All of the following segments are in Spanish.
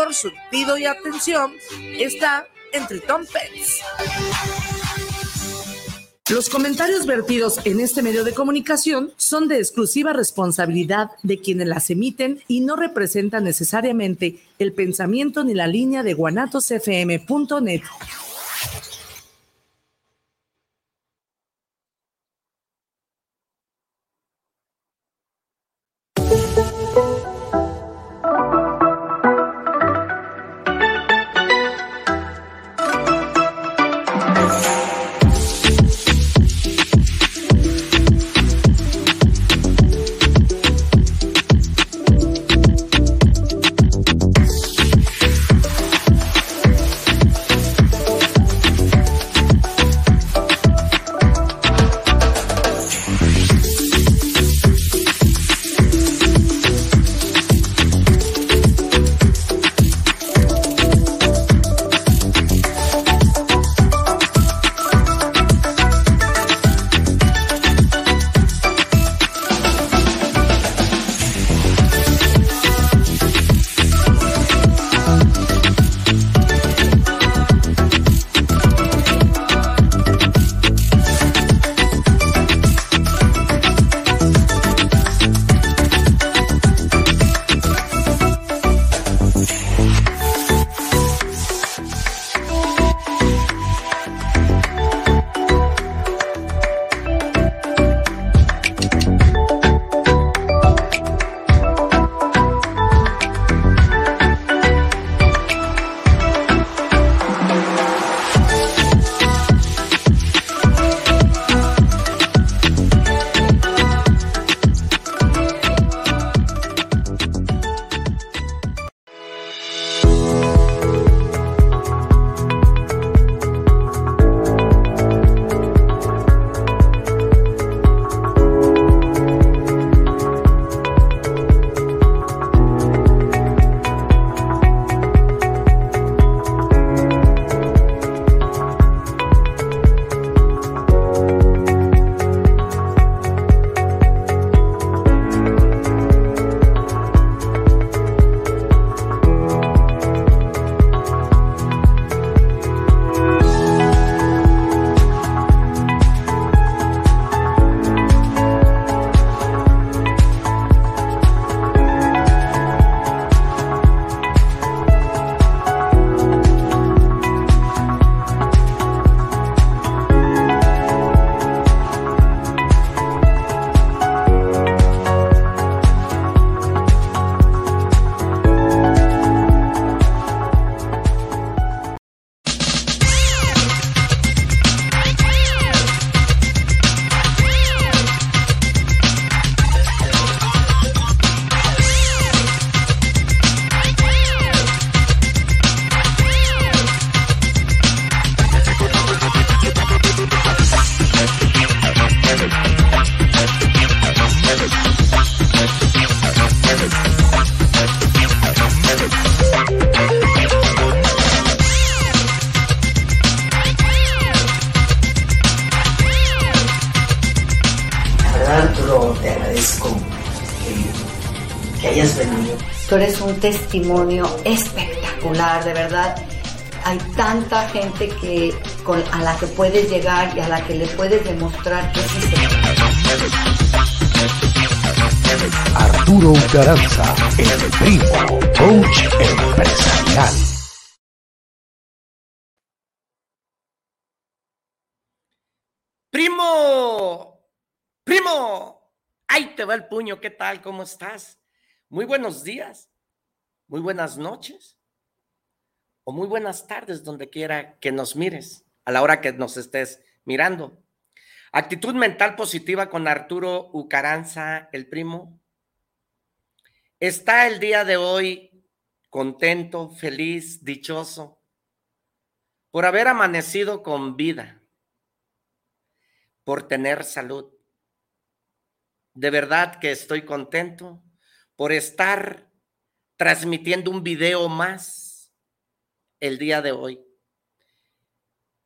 mejor surtido y atención está en Triton Pets. Los comentarios vertidos en este medio de comunicación son de exclusiva responsabilidad de quienes las emiten y no representan necesariamente el pensamiento ni la línea de guanatosfm.net. testimonio espectacular, de verdad. Hay tanta gente que con, a la que puedes llegar y a la que le puedes demostrar que sí se Arturo Garanza, el primo, coach empresarial. Primo, primo, ahí te va el puño, ¿qué tal? ¿Cómo estás? Muy buenos días muy buenas noches o muy buenas tardes donde quiera que nos mires, a la hora que nos estés mirando. Actitud mental positiva con Arturo Ucaranza, el primo. Está el día de hoy contento, feliz, dichoso por haber amanecido con vida, por tener salud. De verdad que estoy contento por estar transmitiendo un video más el día de hoy.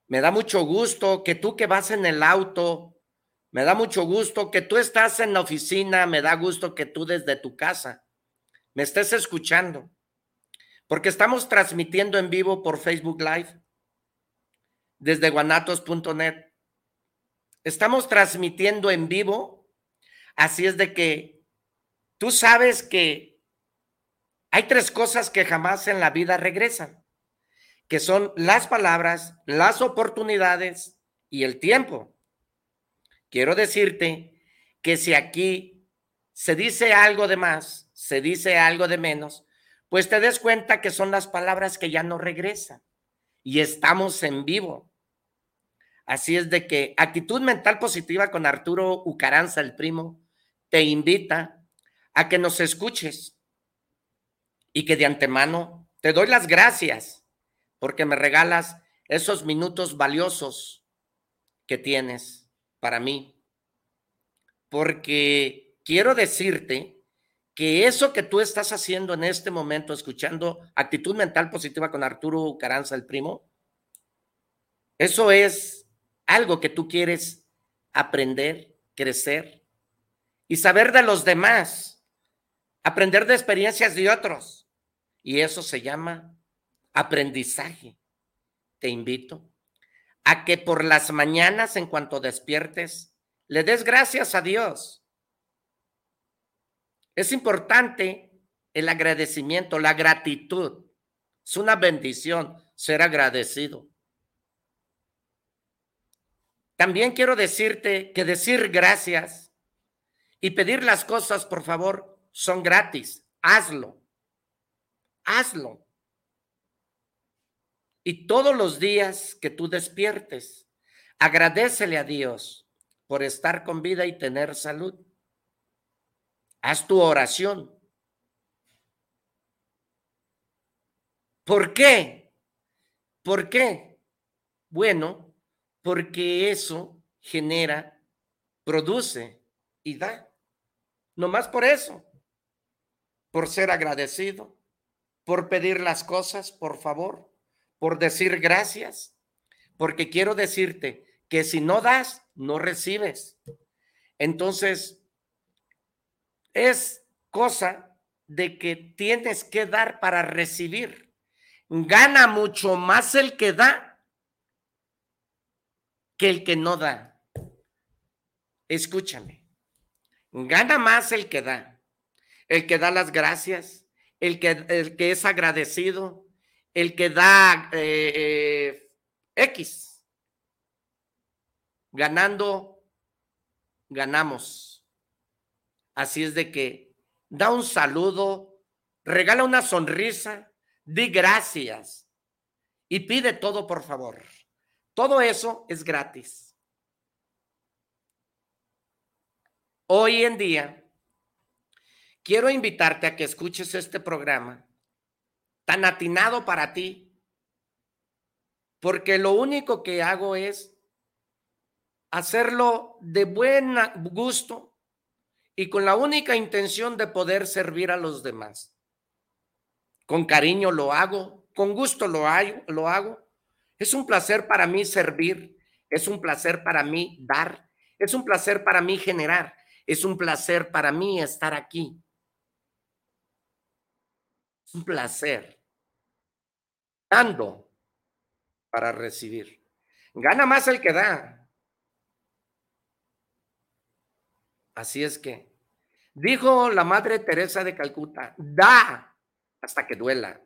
Me da mucho gusto que tú que vas en el auto, me da mucho gusto que tú estás en la oficina, me da gusto que tú desde tu casa me estés escuchando. porque estamos transmitiendo en vivo por Facebook Live desde guanatos.net. Estamos transmitiendo en vivo, así es de que tú sabes que hay tres cosas que jamás en la vida regresan, que son las palabras, las oportunidades y el tiempo. Quiero decirte que si aquí se dice algo de más, se dice algo de menos, pues te des cuenta que son las palabras que ya no regresan y estamos en vivo. Así es de que actitud mental positiva con Arturo Ucaranza, el primo, te invita a que nos escuches y que de antemano te doy las gracias porque me regalas esos minutos valiosos que tienes para mí. Porque quiero decirte que eso que tú estás haciendo en este momento, escuchando actitud mental positiva con Arturo Caranza, el primo, eso es algo que tú quieres aprender, crecer y saber de los demás, aprender de experiencias de otros. Y eso se llama aprendizaje. Te invito a que por las mañanas, en cuanto despiertes, le des gracias a Dios es importante el agradecimiento, la gratitud. Es una bendición ser agradecido. También quiero decirte que decir gracias y pedir las cosas, por favor, son gratis. Hazlo. Hazlo. Y todos los días que tú despiertes, agradecele a Dios por estar con vida y tener salud. Haz tu oración. ¿Por qué? ¿Por qué? Bueno, porque eso genera, produce y da. No más por eso. Por ser agradecido, por pedir las cosas, por favor, por decir gracias, porque quiero decirte que si no das, no recibes. Entonces, es cosa de que tienes que dar para recibir. Gana mucho más el que da que el que no da. Escúchame. Gana más el que da. El que da las gracias, el que, el que es agradecido, el que da eh, eh, X. Ganando, ganamos. Así es de que da un saludo, regala una sonrisa, di gracias y pide todo por favor. Todo eso es gratis. Hoy en día, quiero invitarte a que escuches este programa tan atinado para ti, porque lo único que hago es hacerlo de buen gusto y con la única intención de poder servir a los demás. Con cariño lo hago, con gusto lo hago, lo hago. Es un placer para mí servir, es un placer para mí dar, es un placer para mí generar, es un placer para mí estar aquí. Un placer. Dando para recibir. Gana más el que da, Así es que, dijo la Madre Teresa de Calcuta, da hasta que duela,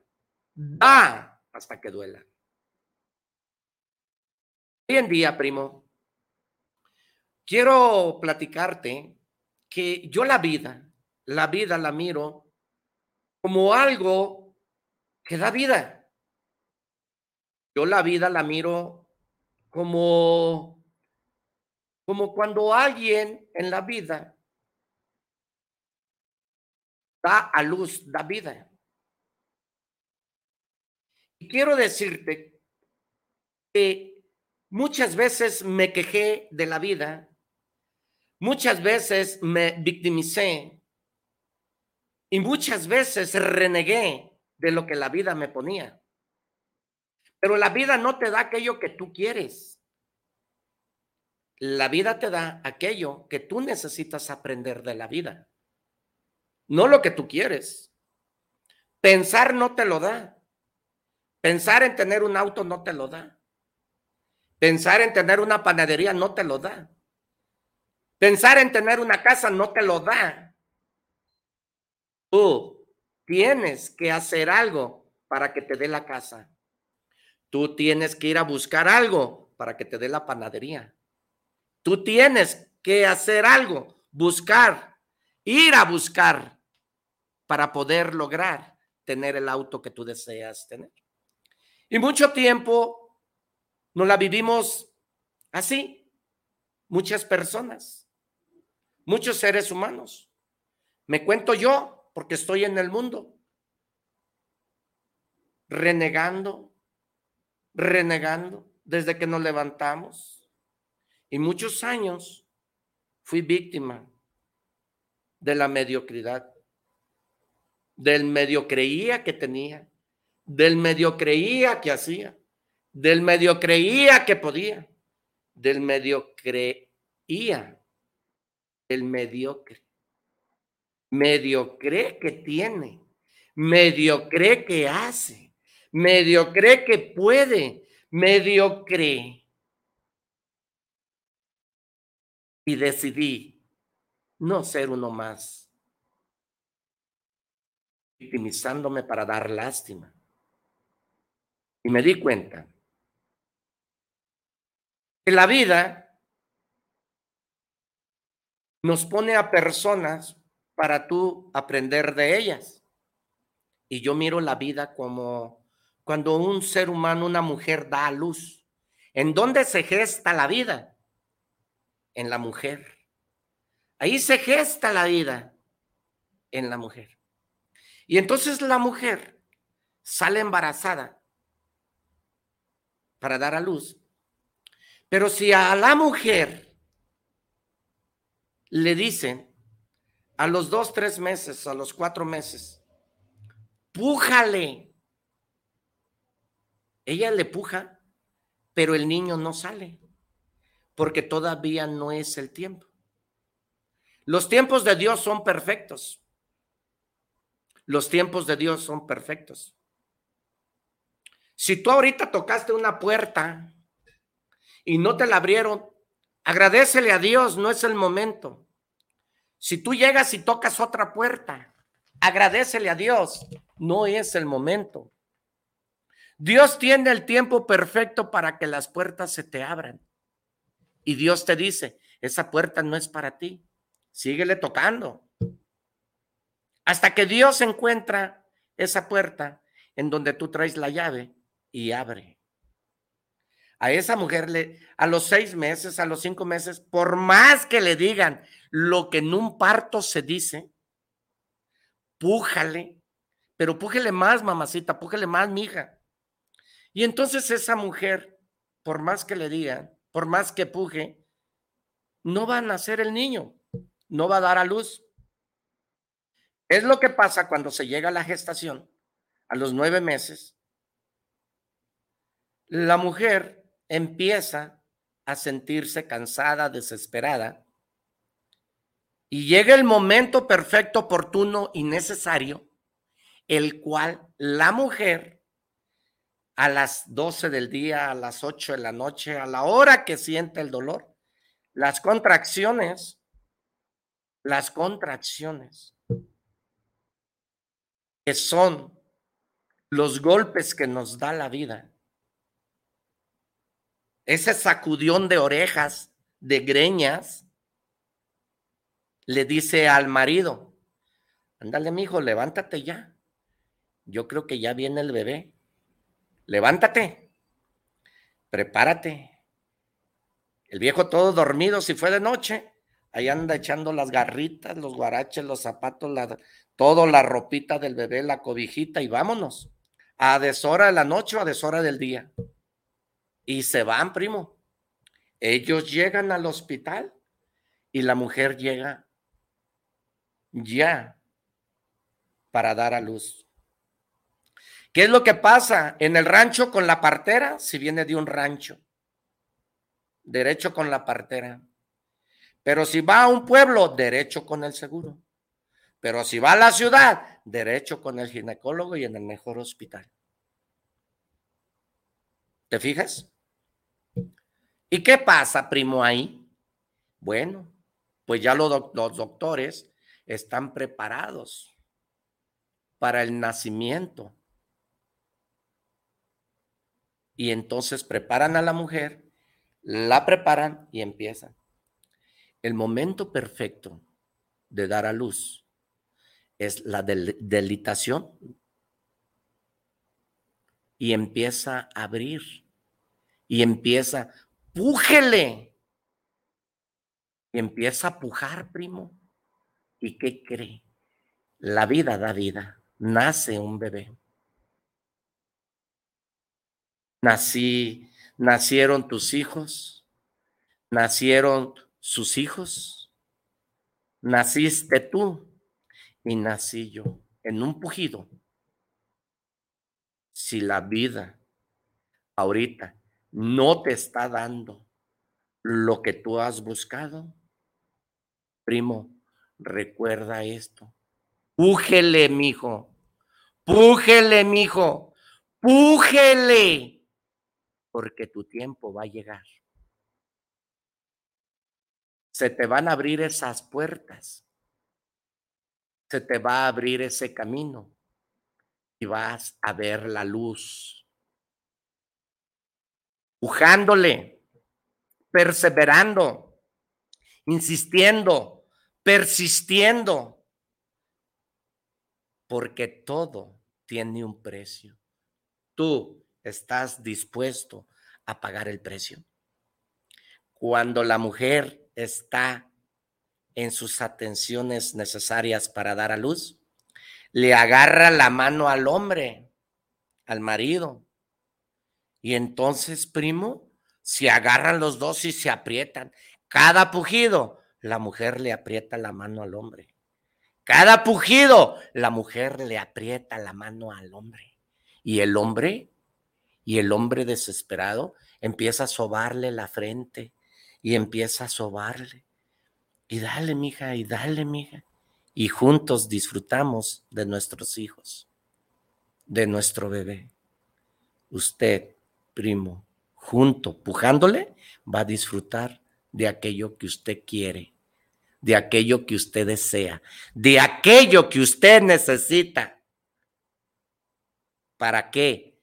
da hasta que duela. Hoy en día, primo, quiero platicarte que yo la vida, la vida la miro como algo que da vida. Yo la vida la miro como como cuando alguien en la vida da a luz, da vida. Y quiero decirte que muchas veces me quejé de la vida, muchas veces me victimicé y muchas veces renegué de lo que la vida me ponía. Pero la vida no te da aquello que tú quieres. La vida te da aquello que tú necesitas aprender de la vida, no lo que tú quieres. Pensar no te lo da. Pensar en tener un auto no te lo da. Pensar en tener una panadería no te lo da. Pensar en tener una casa no te lo da. Tú tienes que hacer algo para que te dé la casa. Tú tienes que ir a buscar algo para que te dé la panadería. Tú tienes que hacer algo, buscar, ir a buscar para poder lograr tener el auto que tú deseas tener. Y mucho tiempo nos la vivimos así, muchas personas, muchos seres humanos. Me cuento yo porque estoy en el mundo, renegando, renegando desde que nos levantamos. Y muchos años fui víctima de la mediocridad, del medio creía que tenía, del medio creía que hacía, del medio creía que podía, del medio creía, el mediocre. Medio cree que tiene, medio cree que hace, medio cree que puede, medio cree. Y decidí no ser uno más, victimizándome para dar lástima. Y me di cuenta que la vida nos pone a personas para tú aprender de ellas. Y yo miro la vida como cuando un ser humano, una mujer da a luz. ¿En dónde se gesta la vida? En la mujer. Ahí se gesta la vida en la mujer. Y entonces la mujer sale embarazada para dar a luz. Pero si a la mujer le dicen a los dos, tres meses, a los cuatro meses, pújale, ella le puja, pero el niño no sale, porque todavía no es el tiempo. Los tiempos de Dios son perfectos. Los tiempos de Dios son perfectos. Si tú ahorita tocaste una puerta y no te la abrieron, agradecele a Dios, no es el momento. Si tú llegas y tocas otra puerta, agradecele a Dios, no es el momento. Dios tiene el tiempo perfecto para que las puertas se te abran. Y Dios te dice, esa puerta no es para ti síguele tocando. Hasta que Dios encuentra esa puerta en donde tú traes la llave y abre. A esa mujer le, a los seis meses, a los cinco meses, por más que le digan lo que en un parto se dice, pújale, pero pújele más, mamacita, pújele más, mija. Y entonces esa mujer, por más que le digan, por más que puje, no va a nacer el niño no va a dar a luz. Es lo que pasa cuando se llega a la gestación, a los nueve meses. La mujer empieza a sentirse cansada, desesperada, y llega el momento perfecto, oportuno y necesario, el cual la mujer a las 12 del día, a las 8 de la noche, a la hora que siente el dolor, las contracciones las contracciones, que son los golpes que nos da la vida. Ese sacudión de orejas, de greñas, le dice al marido, ándale, mijo, levántate ya. Yo creo que ya viene el bebé. Levántate, prepárate. El viejo todo dormido, si fue de noche, Ahí anda echando las garritas, los guaraches, los zapatos, la, todo, la ropita del bebé, la cobijita y vámonos. A deshora de la noche o a deshora del día. Y se van, primo. Ellos llegan al hospital y la mujer llega ya para dar a luz. ¿Qué es lo que pasa en el rancho con la partera? Si viene de un rancho, derecho con la partera. Pero si va a un pueblo, derecho con el seguro. Pero si va a la ciudad, derecho con el ginecólogo y en el mejor hospital. ¿Te fijas? ¿Y qué pasa, primo, ahí? Bueno, pues ya los, doctores están preparados para el nacimiento. Y entonces preparan a la mujer, la preparan y empiezan. El momento perfecto de dar a luz es la delitación y empieza a abrir y empieza, pújele. Y empieza a pujar, primo. ¿Y qué cree? La vida da vida. Nace un bebé. Nací, nacieron tus hijos, nacieron sus hijos, naciste tú y nací yo en un pujido. Si la vida ahorita no te está dando lo que tú has buscado, primo, recuerda esto. Pújele, mijo. Pújele, mijo. Pújele. Porque tu tiempo va a llegar. Se te van a abrir esas puertas se te va a abrir ese camino y vas a ver la luz. Pujándole, perseverando, insistiendo, persistiendo, porque todo tiene un precio. Tú estás dispuesto a pagar el precio. Cuando la mujer está en sus atenciones necesarias para dar a luz, le agarra la mano al hombre, al marido. Y entonces, primo, se agarran los dos y se aprietan. Cada pujido, la mujer le aprieta la mano al hombre. Cada pujido, la mujer le aprieta la mano al hombre. Y el hombre, y el hombre desesperado, empieza a sobarle la frente y empieza a sobarle y dale, mija, y dale, mija. Y juntos disfrutamos de nuestros hijos, de nuestro bebé. Usted, primo, junto, pujándole, va a disfrutar de aquello que usted quiere, de aquello que usted desea, de aquello que usted necesita. ¿Para qué?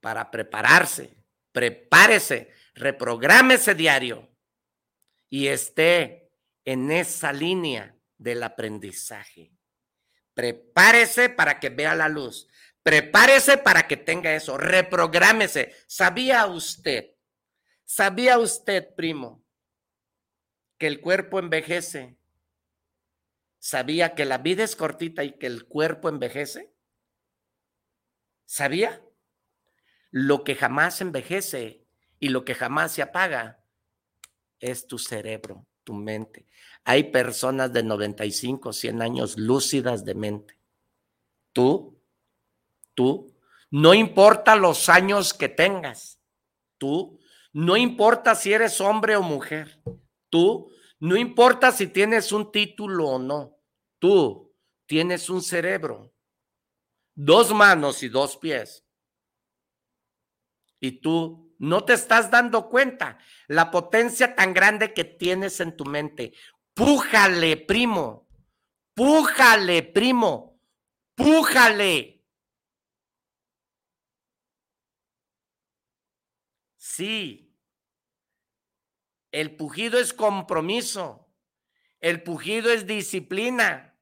Para prepararse, prepárese, reprográmese diario y esté en esa línea del aprendizaje. Prepárese para que vea la luz. Prepárese para que tenga eso. Reprográmese. ¿Sabía usted? ¿Sabía usted, primo, que el cuerpo envejece? ¿Sabía que la vida es cortita y que el cuerpo envejece? ¿Sabía? Lo que jamás envejece y lo que jamás se apaga es tu cerebro tu mente. Hay personas de 95, 100 años lúcidas de mente. Tú, tú, no importa los años que tengas. Tú, no importa si eres hombre o mujer. Tú, no importa si tienes un título o no. Tú tienes un cerebro, dos manos y dos pies. Y tú no te estás dando cuenta la potencia tan grande que tienes en tu mente. Pújale, primo. Pújale, primo. Pújale. Sí. El pujido es compromiso. El pujido es disciplina.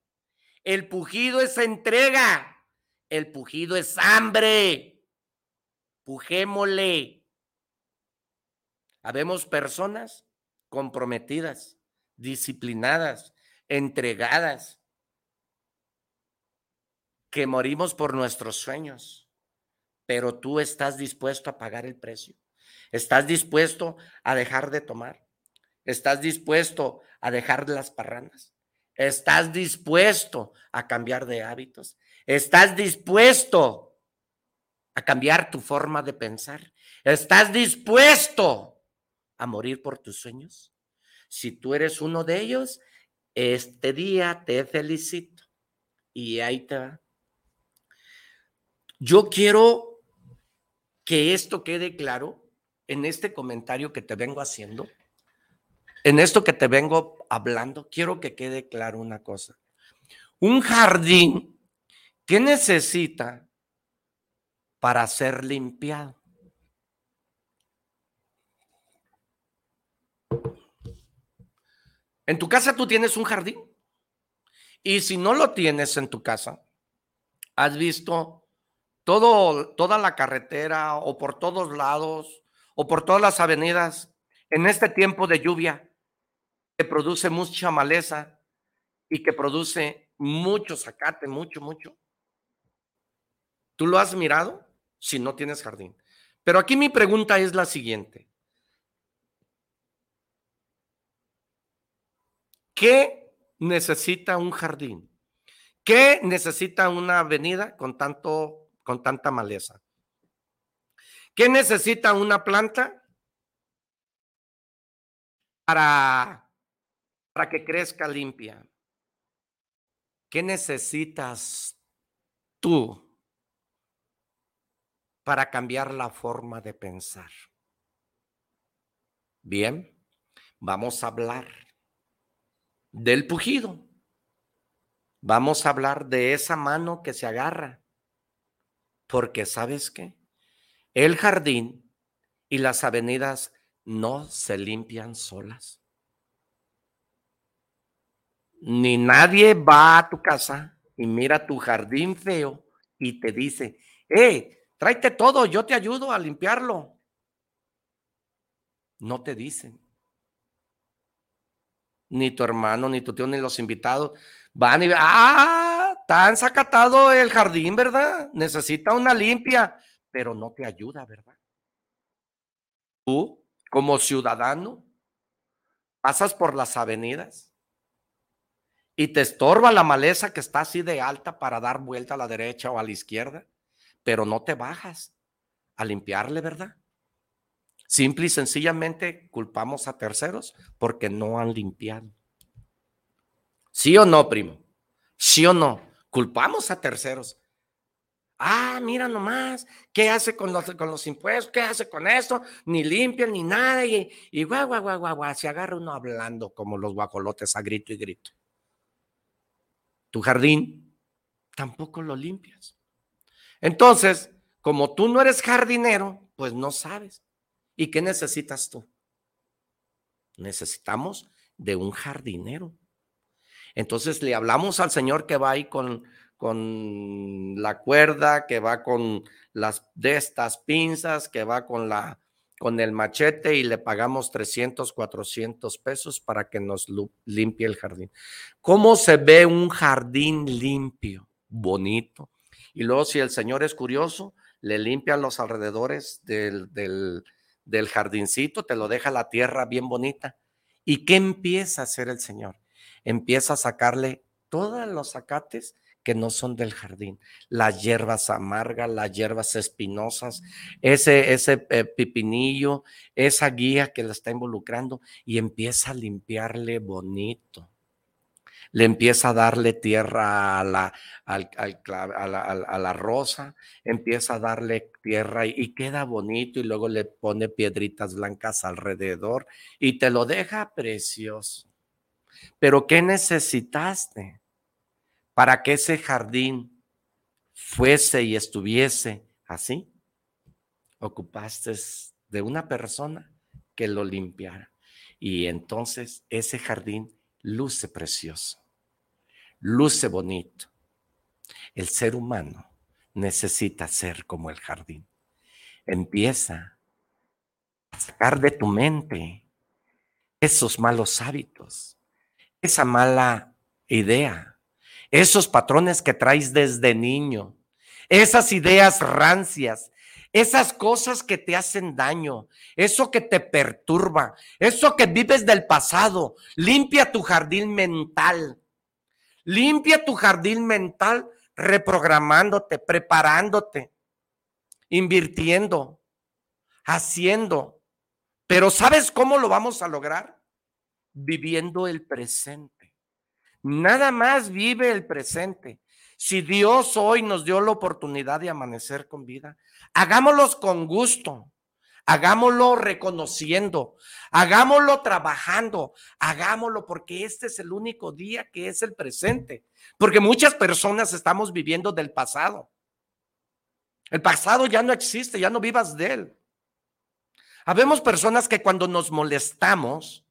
El pujido es entrega. El pujido es hambre. Pujémosle. Habemos personas comprometidas, disciplinadas, entregadas, que morimos por nuestros sueños, pero tú estás dispuesto a pagar el precio. Estás dispuesto a dejar de tomar. Estás dispuesto a dejar las parrandas. Estás dispuesto a cambiar de hábitos. Estás dispuesto a cambiar tu forma de pensar. Estás dispuesto a morir por tus sueños? Si tú eres uno de ellos, este día te felicito. Y ahí te va. Yo quiero que esto quede claro en este comentario que te vengo haciendo, en esto que te vengo hablando, quiero que quede claro una cosa. Un jardín, ¿qué necesita para ser limpiado? En tu casa tú tienes un jardín. Y si no lo tienes en tu casa, has visto todo, toda la carretera o por todos lados o por todas las avenidas en este tiempo de lluvia que produce mucha maleza y que produce mucho zacate, mucho, mucho. ¿Tú lo has mirado si no tienes jardín? Pero aquí mi pregunta es la siguiente. ¿Qué necesita un jardín? ¿Qué necesita una avenida con, tanto, con tanta maleza? ¿Qué necesita una planta para, para que crezca limpia? ¿Qué necesitas tú para cambiar la forma de pensar? Bien, vamos a hablar del pujido. Vamos a hablar de esa mano que se agarra. Porque sabes qué? El jardín y las avenidas no se limpian solas. Ni nadie va a tu casa y mira tu jardín feo y te dice, hey, tráete todo, yo te ayudo a limpiarlo. No te dicen ni tu hermano, ni tu tío, ni los invitados van y ah, tan sacatado el jardín, ¿verdad? Necesita una limpia, pero no te ayuda, ¿verdad? Tú, como ciudadano, pasas por las avenidas y te estorba la maleza que está así de alta para dar vuelta a la derecha o a la izquierda, pero no te bajas a limpiarle, ¿verdad? Simple y sencillamente culpamos a terceros porque no han limpiado. ¿Sí o no, primo? ¿Sí o no? Culpamos a terceros. Ah, mira nomás, ¿qué hace con los, con los impuestos? ¿Qué hace con esto? Ni limpia ni nada. Y, y guau, guau, guau, guau, guau, se agarra uno hablando como los guacolotes a grito y grito. Tu jardín tampoco lo limpias. Entonces, como tú no eres jardinero, pues no sabes. ¿Y qué necesitas tú? Necesitamos de un jardinero. Entonces le hablamos al Señor que va ahí con, con la cuerda, que va con las de estas pinzas, que va con la con el machete y le pagamos 300, 400 pesos para que nos limpie el jardín. ¿Cómo se ve un jardín limpio, bonito? Y luego si el Señor es curioso, le limpia los alrededores del, del, del jardincito, te lo deja la tierra bien bonita. ¿Y qué empieza a hacer el Señor? Empieza a sacarle todos los acates que no son del jardín, las hierbas amargas, las hierbas espinosas, ese, ese eh, pipinillo, esa guía que la está involucrando y empieza a limpiarle bonito. Le empieza a darle tierra a la, a la, rosa, empieza a darle tierra y, queda bonito y luego le pone piedritas blancas alrededor y te lo deja precioso. Pero ¿qué necesitaste para que ese jardín fuese y estuviese así? Ocupaste de una persona que lo limpiara. Y entonces ese jardín luce precioso luce bonito. El ser humano necesita ser como el jardín. Empieza a sacar de tu mente esos malos hábitos, esa mala idea, esos patrones que traes desde niño, esas ideas rancias, esas cosas que te hacen daño, eso que te perturba, eso que vives del pasado. Limpia tu jardín mental. Limpia tu jardín mental reprogramándote, preparándote, invirtiendo, haciendo. Pero ¿sabes cómo lo vamos a lograr? Viviendo el presente. Nada más vive el presente. Si Dios hoy nos dio la oportunidad de amanecer con vida, hagámoslo con gusto, hagámoslo reconociendo, hagámoslo trabajando, hagámoslo porque este es el único día que es el presente, porque muchas personas estamos viviendo del pasado. El pasado ya no existe, ya no vivas de él. Habemos personas que cuando nos molestamos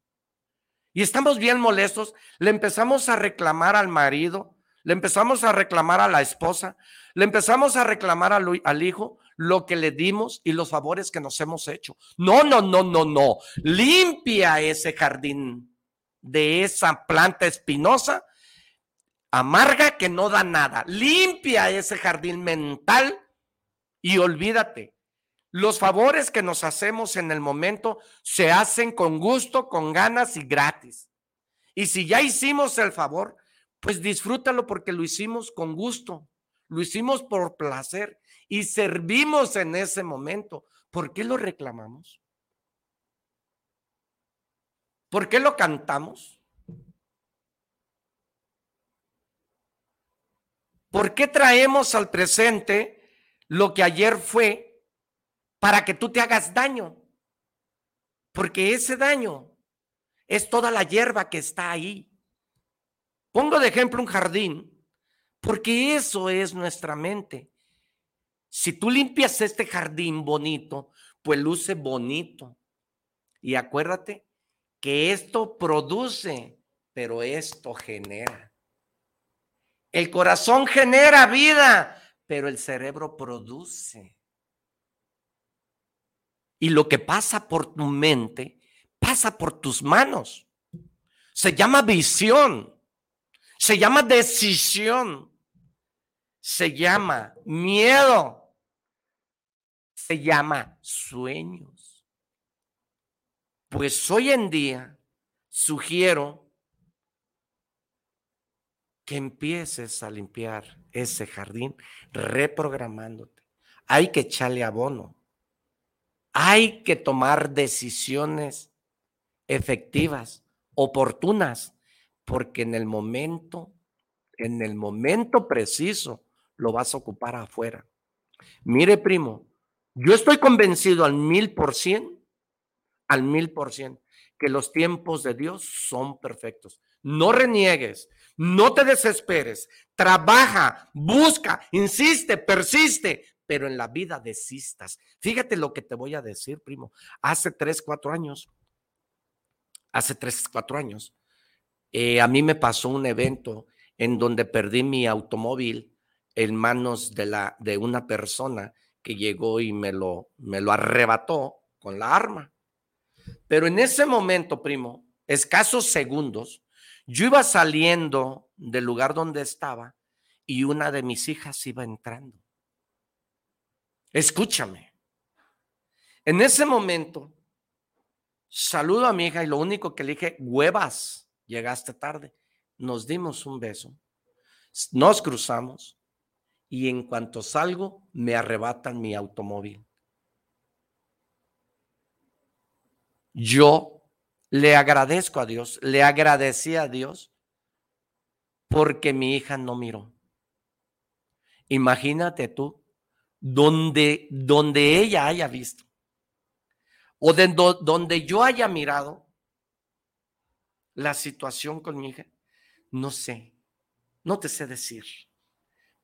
y estamos bien molestos, le empezamos a reclamar al marido, le empezamos a reclamar a la esposa, le empezamos a reclamar al, al, hijo lo que le dimos y los favores que nos hemos hecho. No, no, no, no, no. Limpia ese jardín de esa planta espinosa, amarga que no da nada. Limpia ese jardín mental y olvídate. Los favores que nos hacemos en el momento se hacen con gusto, con ganas y gratis. Y si ya hicimos el favor, pues disfrútalo porque lo hicimos con gusto, lo hicimos por placer y servimos en ese momento. ¿Por qué lo reclamamos? ¿Por qué lo cantamos? ¿Por qué traemos al presente lo que ayer fue para que tú te hagas daño? Porque ese daño es toda la hierba que está ahí Pongo de ejemplo un jardín, porque eso es nuestra mente. Si tú limpias este jardín bonito, pues luce bonito. Y acuérdate que esto produce, pero esto genera. El corazón genera vida, pero el cerebro produce. Y lo que pasa por tu mente, pasa por tus manos. Se llama visión. Se llama decisión. Se llama miedo. Se llama sueños. Pues hoy en día sugiero que empieces a limpiar ese jardín reprogramándote. Hay que echarle abono. Hay que tomar decisiones efectivas, oportunas, porque en el momento, en el momento preciso, lo vas a ocupar afuera. Mire, primo, yo estoy convencido al mil por cien, al mil por cien, que los tiempos de Dios son perfectos. No reniegues, no te desesperes, trabaja, busca, insiste, persiste, pero en la vida desistas. Fíjate lo que te voy a decir, primo. Hace tres, cuatro años, hace tres, cuatro años, eh, a mí me pasó un evento en donde perdí mi automóvil en manos de, la, de una persona que llegó y me lo, me lo arrebató con la arma. Pero en ese momento, primo, escasos segundos, yo iba saliendo del lugar donde estaba y una de mis hijas iba entrando. Escúchame. En ese momento, saludo a mi hija y lo único que le dije, huevas llegaste tarde. Nos dimos un beso, nos cruzamos y en cuanto salgo me arrebatan mi automóvil. Yo le agradezco a Dios, le agradecí a Dios porque mi hija no miró. Imagínate tú, donde, donde ella haya visto o de, donde yo haya mirado, la situación con mi hija? No sé, no te sé decir,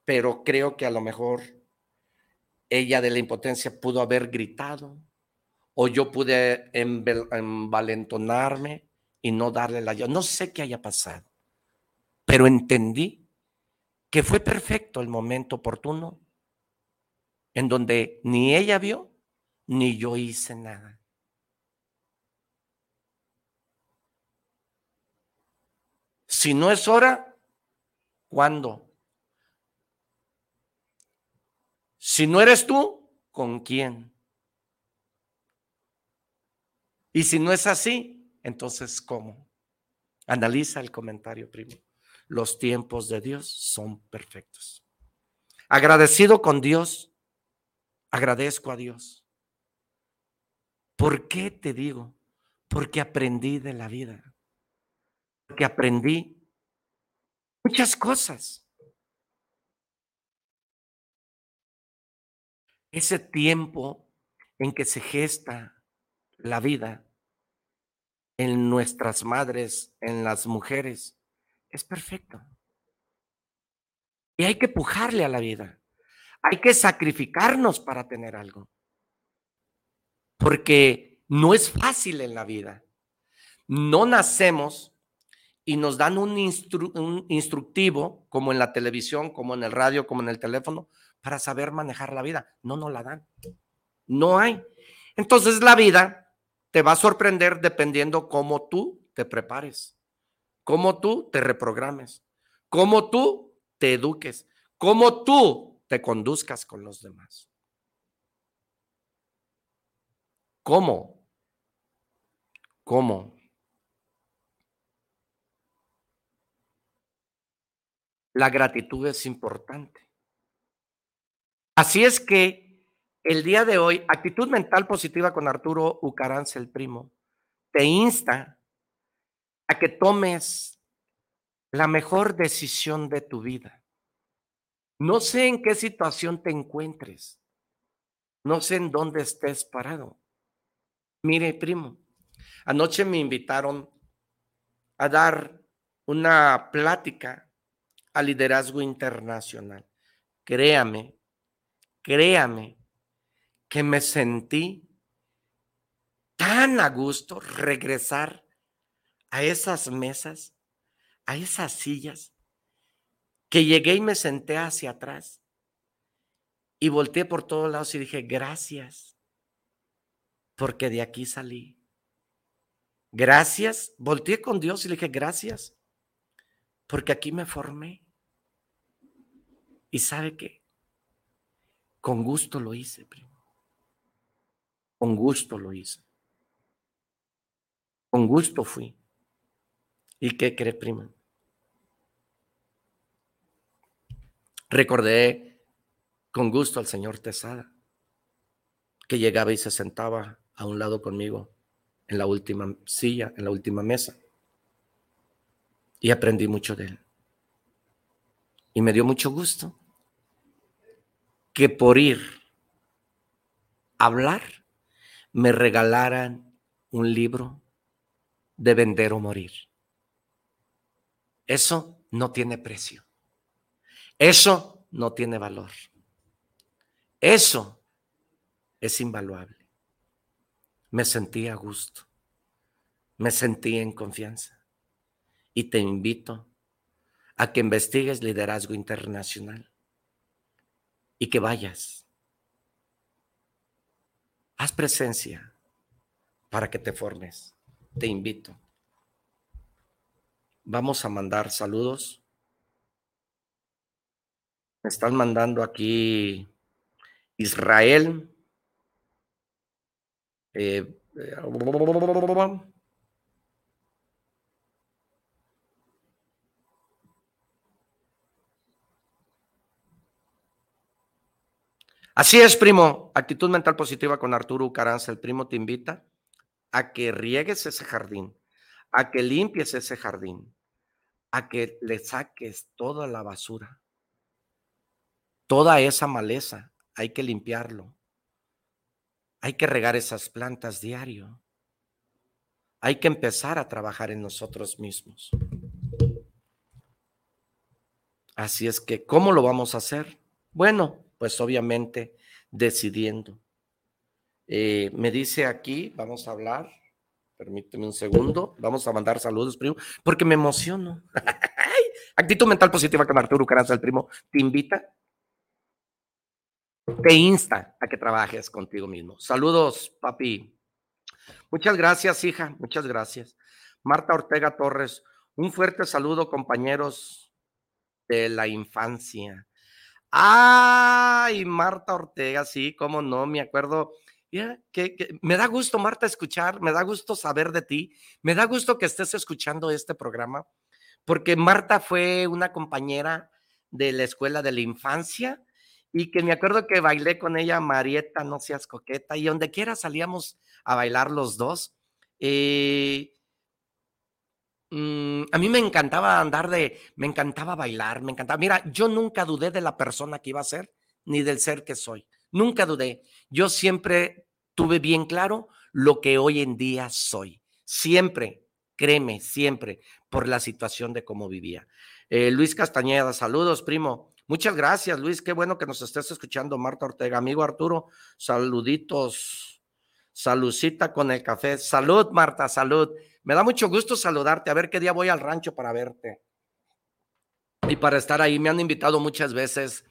pero creo que a lo mejor ella de la impotencia pudo haber gritado o yo pude envalentonarme y no darle la ayuda. No sé qué haya pasado, pero entendí que fue perfecto el momento oportuno en donde ni ella vio ni yo hice nada. Si no es hora, ¿cuándo? Si no eres tú, ¿con quién? Y si no es así, entonces ¿cómo? Analiza el comentario primo. Los tiempos de Dios son perfectos. Agradecido con Dios, agradezco a Dios. ¿Por qué te digo? Porque aprendí de la vida. Porque aprendí muchas cosas. Ese tiempo en que se gesta la vida en nuestras madres, en las mujeres, es perfecto. Y hay que pujarle a la vida. Hay que sacrificarnos para tener algo. Porque no es fácil en la vida. No nacemos y nos dan un, instructivo, como en la televisión, como en el radio, como en el teléfono, para saber manejar la vida. No nos la dan. No hay. Entonces la vida te va a sorprender dependiendo cómo tú te prepares, cómo tú te reprogrames, cómo tú te eduques, cómo tú te conduzcas con los demás. ¿Cómo? ¿Cómo? La gratitud es importante. Así es que el día de hoy, actitud mental positiva con Arturo Ucaranza, el primo, te insta a que tomes la mejor decisión de tu vida. No sé en qué situación te encuentres. No sé en dónde estés parado. Mire, primo, anoche me invitaron a dar una plática a liderazgo internacional. Créame, créame que me sentí tan a gusto regresar a esas mesas, a esas sillas, que llegué y me senté hacia atrás y volteé por todos lados y dije, gracias, porque de aquí salí. Gracias, volteé con Dios y le dije, gracias, porque aquí me formé. ¿Y sabe qué? Con gusto lo hice, primo. Con gusto lo hice. Con gusto fui. ¿Y qué cree, primo? Recordé con gusto al señor Tesada, que llegaba y se sentaba a un lado conmigo en la última silla, en la última mesa. Y aprendí mucho de él. Y me dio mucho gusto que por ir a hablar me regalaran un libro de vender o morir. Eso no tiene precio. Eso no tiene valor. Eso es invaluable. Me sentí a gusto. Me sentí en confianza. Y te invito a que investigues liderazgo internacional y que vayas. Haz presencia para que te formes. Te invito. Vamos a mandar saludos. Están mandando aquí Israel. Eh, eh, Así es, primo. Actitud mental positiva con Arturo Caranza. El primo te invita a que riegues ese jardín, a que limpies ese jardín, a que le saques toda la basura, toda esa maleza. Hay que limpiarlo. Hay que regar esas plantas diario. Hay que empezar a trabajar en nosotros mismos. Así es que, ¿cómo lo vamos a hacer? Bueno, pues obviamente decidiendo. Eh, me dice aquí, vamos a hablar, permíteme un segundo, vamos a mandar saludos, primo, porque me emociono. Actitud mental positiva con Arturo Caranza, el primo, te invita, te insta a que trabajes contigo mismo. Saludos, papi. Muchas gracias, hija, muchas gracias. Marta Ortega Torres, un fuerte saludo, compañeros de la infancia. Ay, Marta Ortega, sí, cómo no, me acuerdo. que, me da gusto, Marta, escuchar, me da gusto saber de ti, me da gusto que estés escuchando este programa, porque Marta fue una compañera de la escuela de la infancia y que me acuerdo que bailé con ella, Marieta, no seas coqueta, y donde quiera salíamos a bailar los dos. Eh, Mm, a mí me encantaba andar de, me encantaba bailar, me encantaba. Mira, yo nunca dudé de la persona que iba a ser, ni del ser que soy. nunca dudé. Yo siempre tuve bien claro lo que hoy en día soy. Siempre, créeme, siempre, por la situación de cómo vivía. Eh, Luis Castañeda, saludos, primo. Muchas gracias, Luis. Qué bueno que nos estés escuchando, Marta Ortega. Amigo Arturo, saluditos. Salucita con el café. Salud, Marta, salud. Me da mucho gusto saludarte. A ver qué día voy al rancho para verte. Y para estar ahí, me han invitado muchas veces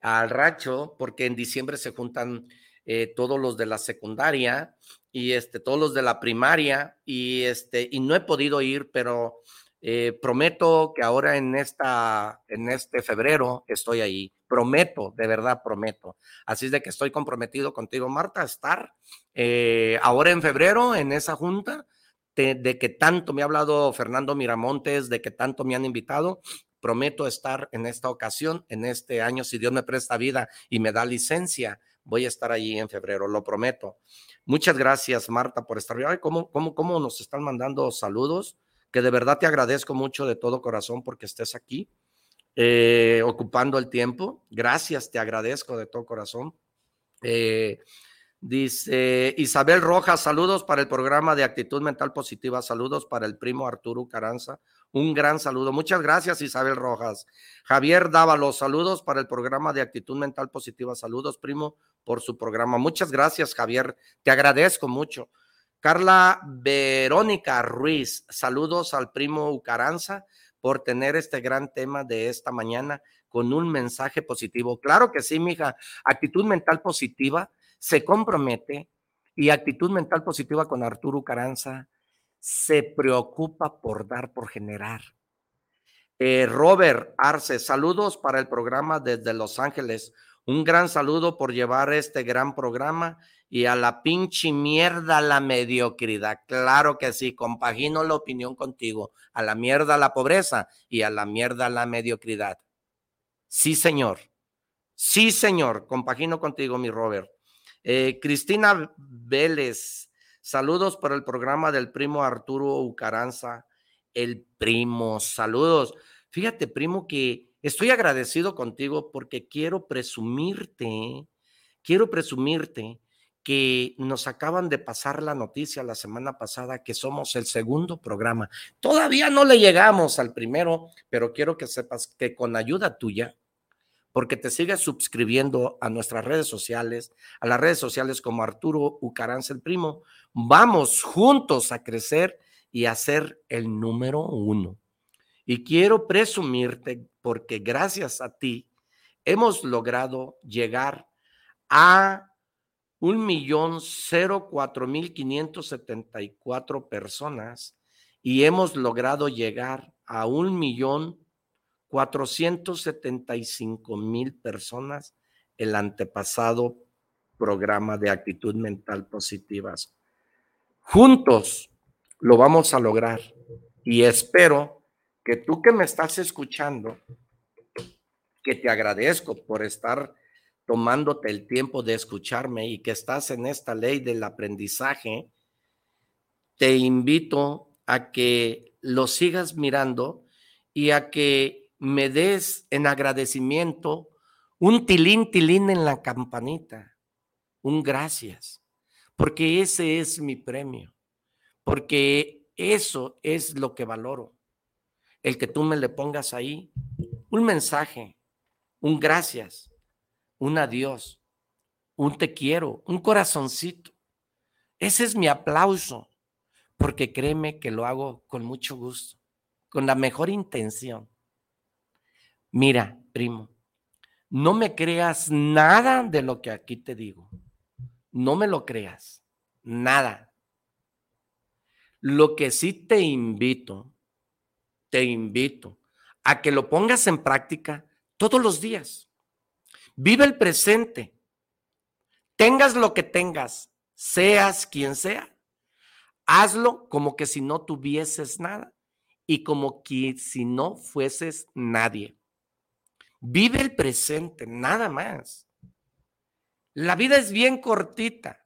al rancho porque en diciembre se juntan eh, todos los de la secundaria y este, todos los de la primaria y este, y no he podido ir, pero eh, prometo que ahora en esta, en este febrero estoy ahí. Prometo, de verdad prometo. Así es de que estoy comprometido contigo, Marta, a estar eh, ahora en febrero en esa junta. De, que tanto me ha hablado Fernando Miramontes, de que tanto me han invitado, prometo estar en esta ocasión, en este año, si Dios me presta vida y me da licencia, voy a estar allí en febrero, lo prometo. Muchas gracias, Marta, por estar. Ay, ¿cómo, cómo, cómo nos están mandando saludos? Que de verdad te agradezco mucho de todo corazón porque estés aquí, eh, ocupando el tiempo. Gracias, te agradezco de todo corazón. Eh, dice Isabel Rojas, saludos para el programa de actitud mental positiva, saludos para el primo Arturo Caranza. Un gran saludo. Muchas gracias, Isabel Rojas. Javier Dávalos, saludos para el programa de actitud mental positiva. Saludos, primo, por su programa. Muchas gracias, Javier. Te agradezco mucho. Carla Verónica Ruiz, saludos al primo Ucaranza por tener este gran tema de esta mañana con un mensaje positivo. Claro que sí, mija. Actitud mental positiva se compromete y actitud mental positiva con Arturo Ucaranza se preocupa por dar, por generar. Eh, Robert Arce, saludos para el programa desde Los Ángeles. Un gran saludo por llevar este gran programa y a la pinche mierda la mediocridad. Claro que sí, compagino la opinión contigo. A la mierda la pobreza y a la mierda la mediocridad. Sí, señor. Sí, señor. Compagino contigo, mi Robert. Eh, Cristina Vélez, saludos por el programa del primo Arturo Ucaranza. El primo, saludos. Fíjate, primo, que estoy agradecido contigo porque quiero presumirte, quiero presumirte que nos acaban de pasar la noticia la semana pasada que somos el segundo programa. Todavía no le llegamos al primero, pero quiero que sepas que con ayuda tuya, porque te sigues suscribiendo a nuestras redes sociales, a las redes sociales como Arturo Ucaranza el Primo, vamos juntos a crecer y a ser el número uno. Y quiero presumirte porque gracias a ti hemos logrado llegar a un millón cero cuatro mil quinientos setenta y cuatro personas y hemos logrado llegar a un millón cuatrocientos setenta y cinco mil personas el antepasado programa de actitud mental positivas. Juntos lo vamos a lograr y espero que tú que me estás escuchando, que te agradezco por estar tomándote el tiempo de escucharme y que estás en esta ley del aprendizaje, te invito a que lo sigas mirando y a que me des en agradecimiento un tilín, tilín en la campanita, un gracias, porque ese es mi premio, porque eso es lo que valoro, el que tú me le pongas ahí un mensaje, un gracias un adiós, un te quiero, un corazoncito. Ese es mi aplauso, porque créeme que lo hago con mucho gusto, con la mejor intención. Mira, primo, no me creas nada de lo que aquí te digo. No me lo creas, nada. Lo que sí te invito, te invito a que lo pongas en práctica todos los días. Vive el presente. Tengas lo que tengas, seas quien sea. Hazlo como que si no tuvieses nada y como que si no fueses nadie. Vive el presente, nada más. La vida es bien cortita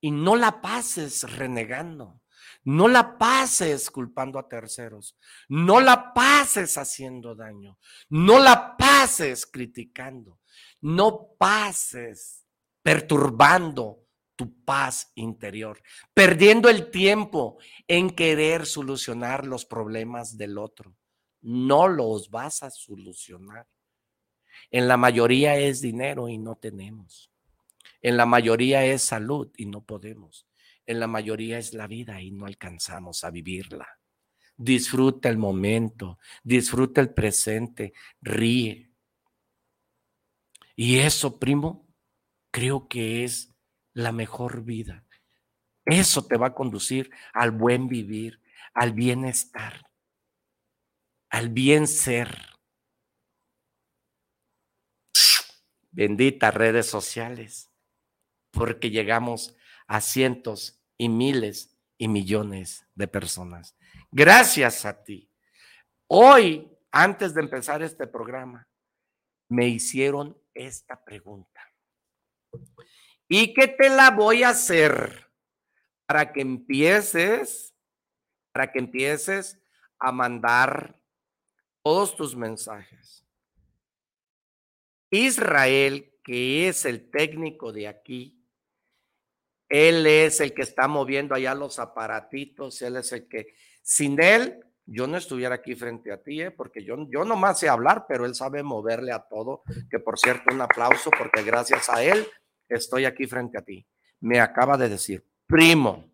y no la pases renegando. No la pases culpando a terceros. No la pases haciendo daño. No la pases criticando. No pases perturbando tu paz interior, perdiendo el tiempo en querer solucionar los problemas del otro. No los vas a solucionar. En la mayoría es dinero y no tenemos. En la mayoría es salud y no podemos. En la mayoría es la vida y no alcanzamos a vivirla. Disfruta el momento, disfruta el presente, ríe. Y eso, primo, creo que es la mejor vida. Eso te va a conducir al buen vivir, al bienestar, al bien ser. Benditas redes sociales, porque llegamos a cientos y miles y millones de personas. Gracias a ti. Hoy, antes de empezar este programa, me hicieron esta pregunta y que te la voy a hacer para que empieces, para que empieces a mandar todos tus mensajes. Israel, que es el técnico de aquí, él es el que está moviendo allá los aparatitos, él es el que, sin él, yo no estuviera aquí frente a ti, ¿eh? porque yo, yo nomás sé hablar, pero él sabe moverle a todo, que por cierto, un aplauso, porque gracias a él estoy aquí frente a ti. Me acaba de decir, primo,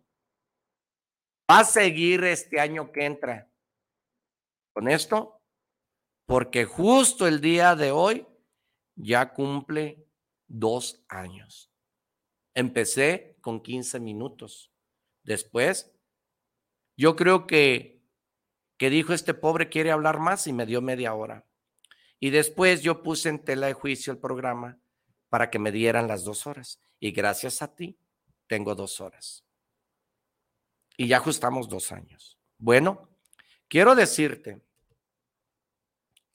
va a seguir este año que entra con esto, porque justo el día de hoy ya cumple dos años. Empecé con 15 minutos. Después, yo creo que, que dijo este pobre quiere hablar más y me dio media hora. Y después yo puse en tela de juicio el programa para que me dieran las dos horas. Y gracias a ti, tengo dos horas. Y ya ajustamos dos años. Bueno, quiero decirte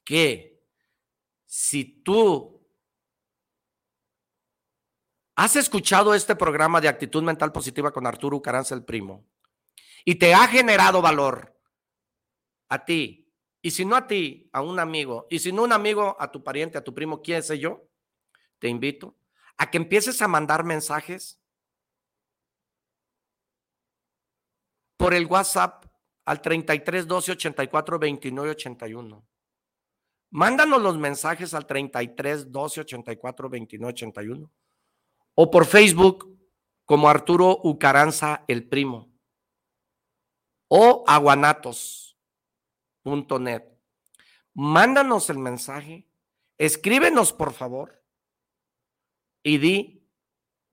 que si tú has escuchado este programa de actitud mental positiva con Arturo Ucaranza el primo y te ha generado valor. A ti, y si no a ti, a un amigo, y si no un amigo, a tu pariente, a tu primo, quién sé yo, te invito a que empieces a mandar mensajes por el WhatsApp al 33 12 84 29 81. Mándanos los mensajes al 33 12 84 29 81 o por Facebook como Arturo Ucaranza el primo o aguanatos.net. Mándanos el mensaje, escríbenos por favor y di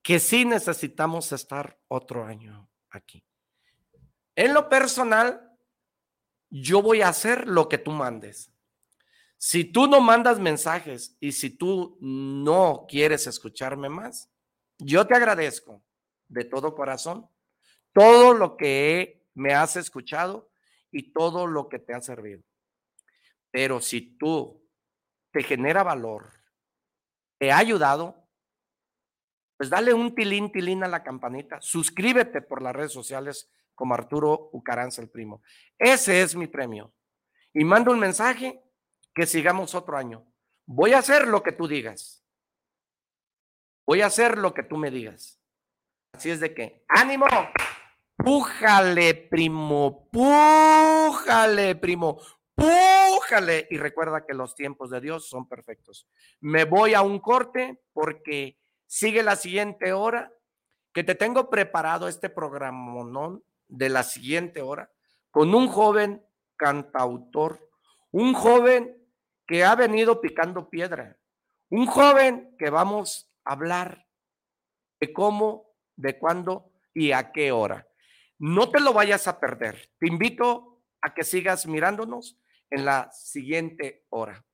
que sí necesitamos estar otro año aquí. En lo personal, yo voy a hacer lo que tú mandes. Si tú no mandas mensajes y si tú no quieres escucharme más, yo te agradezco de todo corazón todo lo que me has escuchado y todo lo que te ha servido. Pero si tú te genera valor, te ha ayudado, pues dale un tilín, tilín a la campanita. Suscríbete por las redes sociales como Arturo Ucaranza el primo. Ese es mi premio. Y mando un mensaje que sigamos otro año. Voy a hacer lo que tú digas. Voy a hacer lo que tú me digas. Así es de que, ánimo, pújale, primo, pújale, primo, pújale. Y recuerda que los tiempos de Dios son perfectos. Me voy a un corte porque Sigue la siguiente hora, que te tengo preparado este programa de la siguiente hora con un joven cantautor, un joven que ha venido picando piedra, un joven que vamos hablar de cómo, de cuándo y a qué hora. No te lo vayas a perder. Te invito a que sigas mirándonos en la siguiente hora.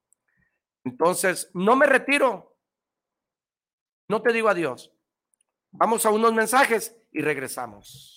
Entonces, no me retiro. No te digo adiós. Vamos a unos mensajes y regresamos.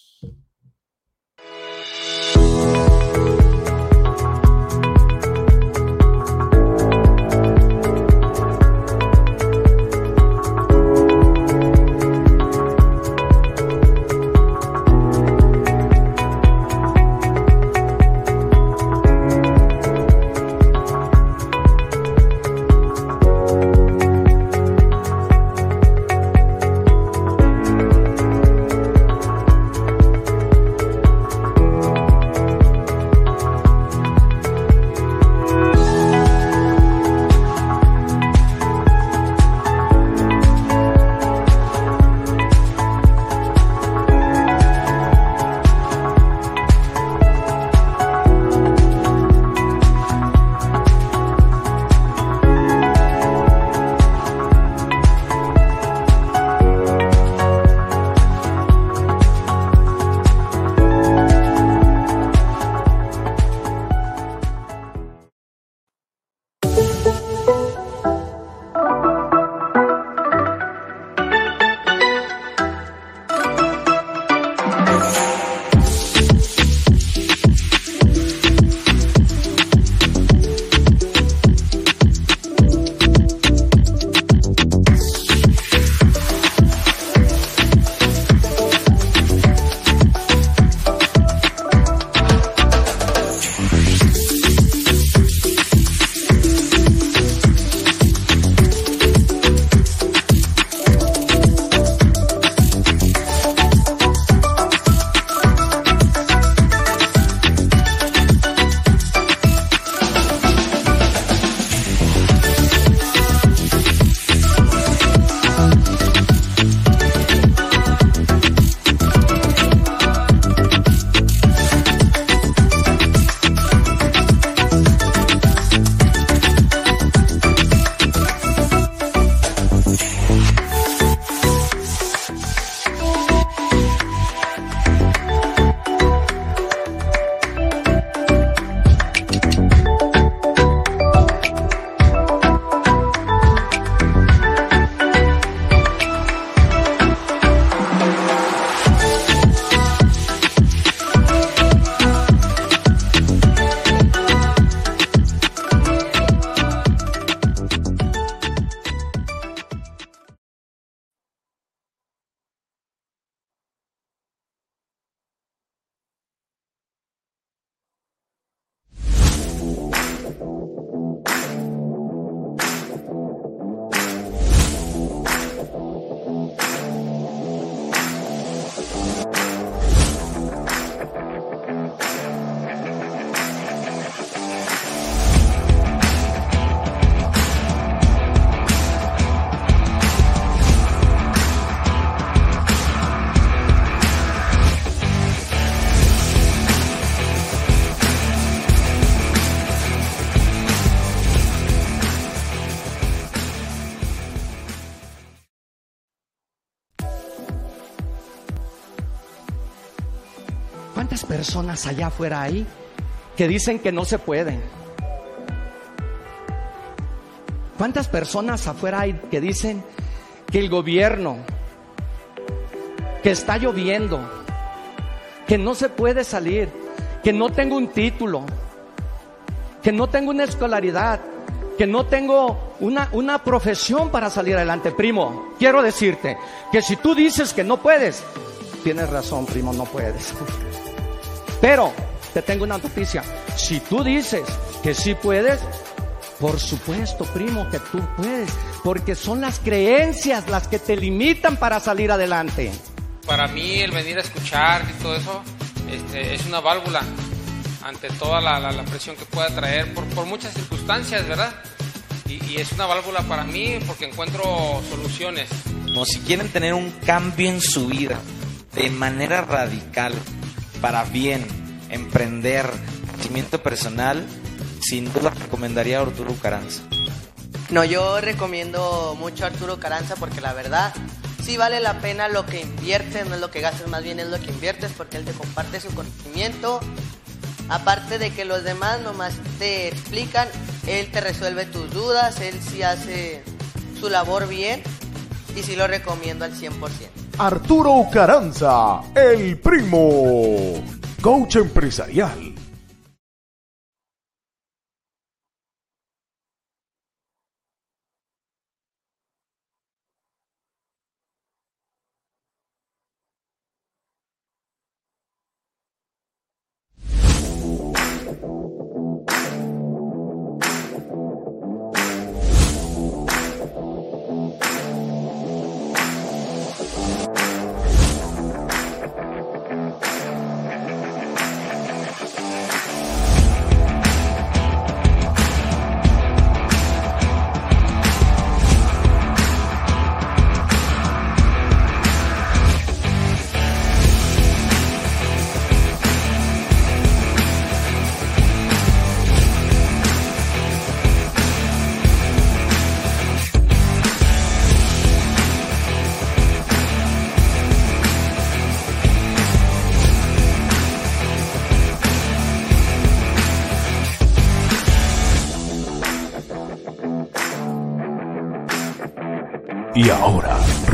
Personas allá afuera hay que dicen que no se pueden? ¿Cuántas personas afuera hay que dicen que el gobierno, que está lloviendo, que no se puede salir, que no tengo un título, que no tengo una escolaridad, que no tengo una, una profesión para salir adelante. Primo, quiero decirte que si tú dices que no puedes, tienes razón, primo, no puedes. Pero te tengo una noticia. Si tú dices que sí puedes, por supuesto, primo, que tú puedes, porque son las creencias las que te limitan para salir adelante. Para mí el venir a escuchar y todo eso este, es una válvula ante toda la, presión que pueda traer por, por muchas circunstancias, ¿verdad? Y, es una válvula para mí porque encuentro soluciones. No, si quieren tener un cambio en su vida de manera radical, para bien, emprender, crecimiento personal, sin duda recomendaría a Arturo Caranza. No, yo recomiendo mucho a Arturo Caranza porque la verdad sí vale la pena lo que inviertes, no es lo que gastes, más bien es lo que inviertes porque él te comparte su conocimiento. Aparte de que los demás nomás te explican, él te resuelve tus dudas, él sí hace su labor bien y sí lo recomiendo al 100%. Arturo Caranza, el primo, coach empresarial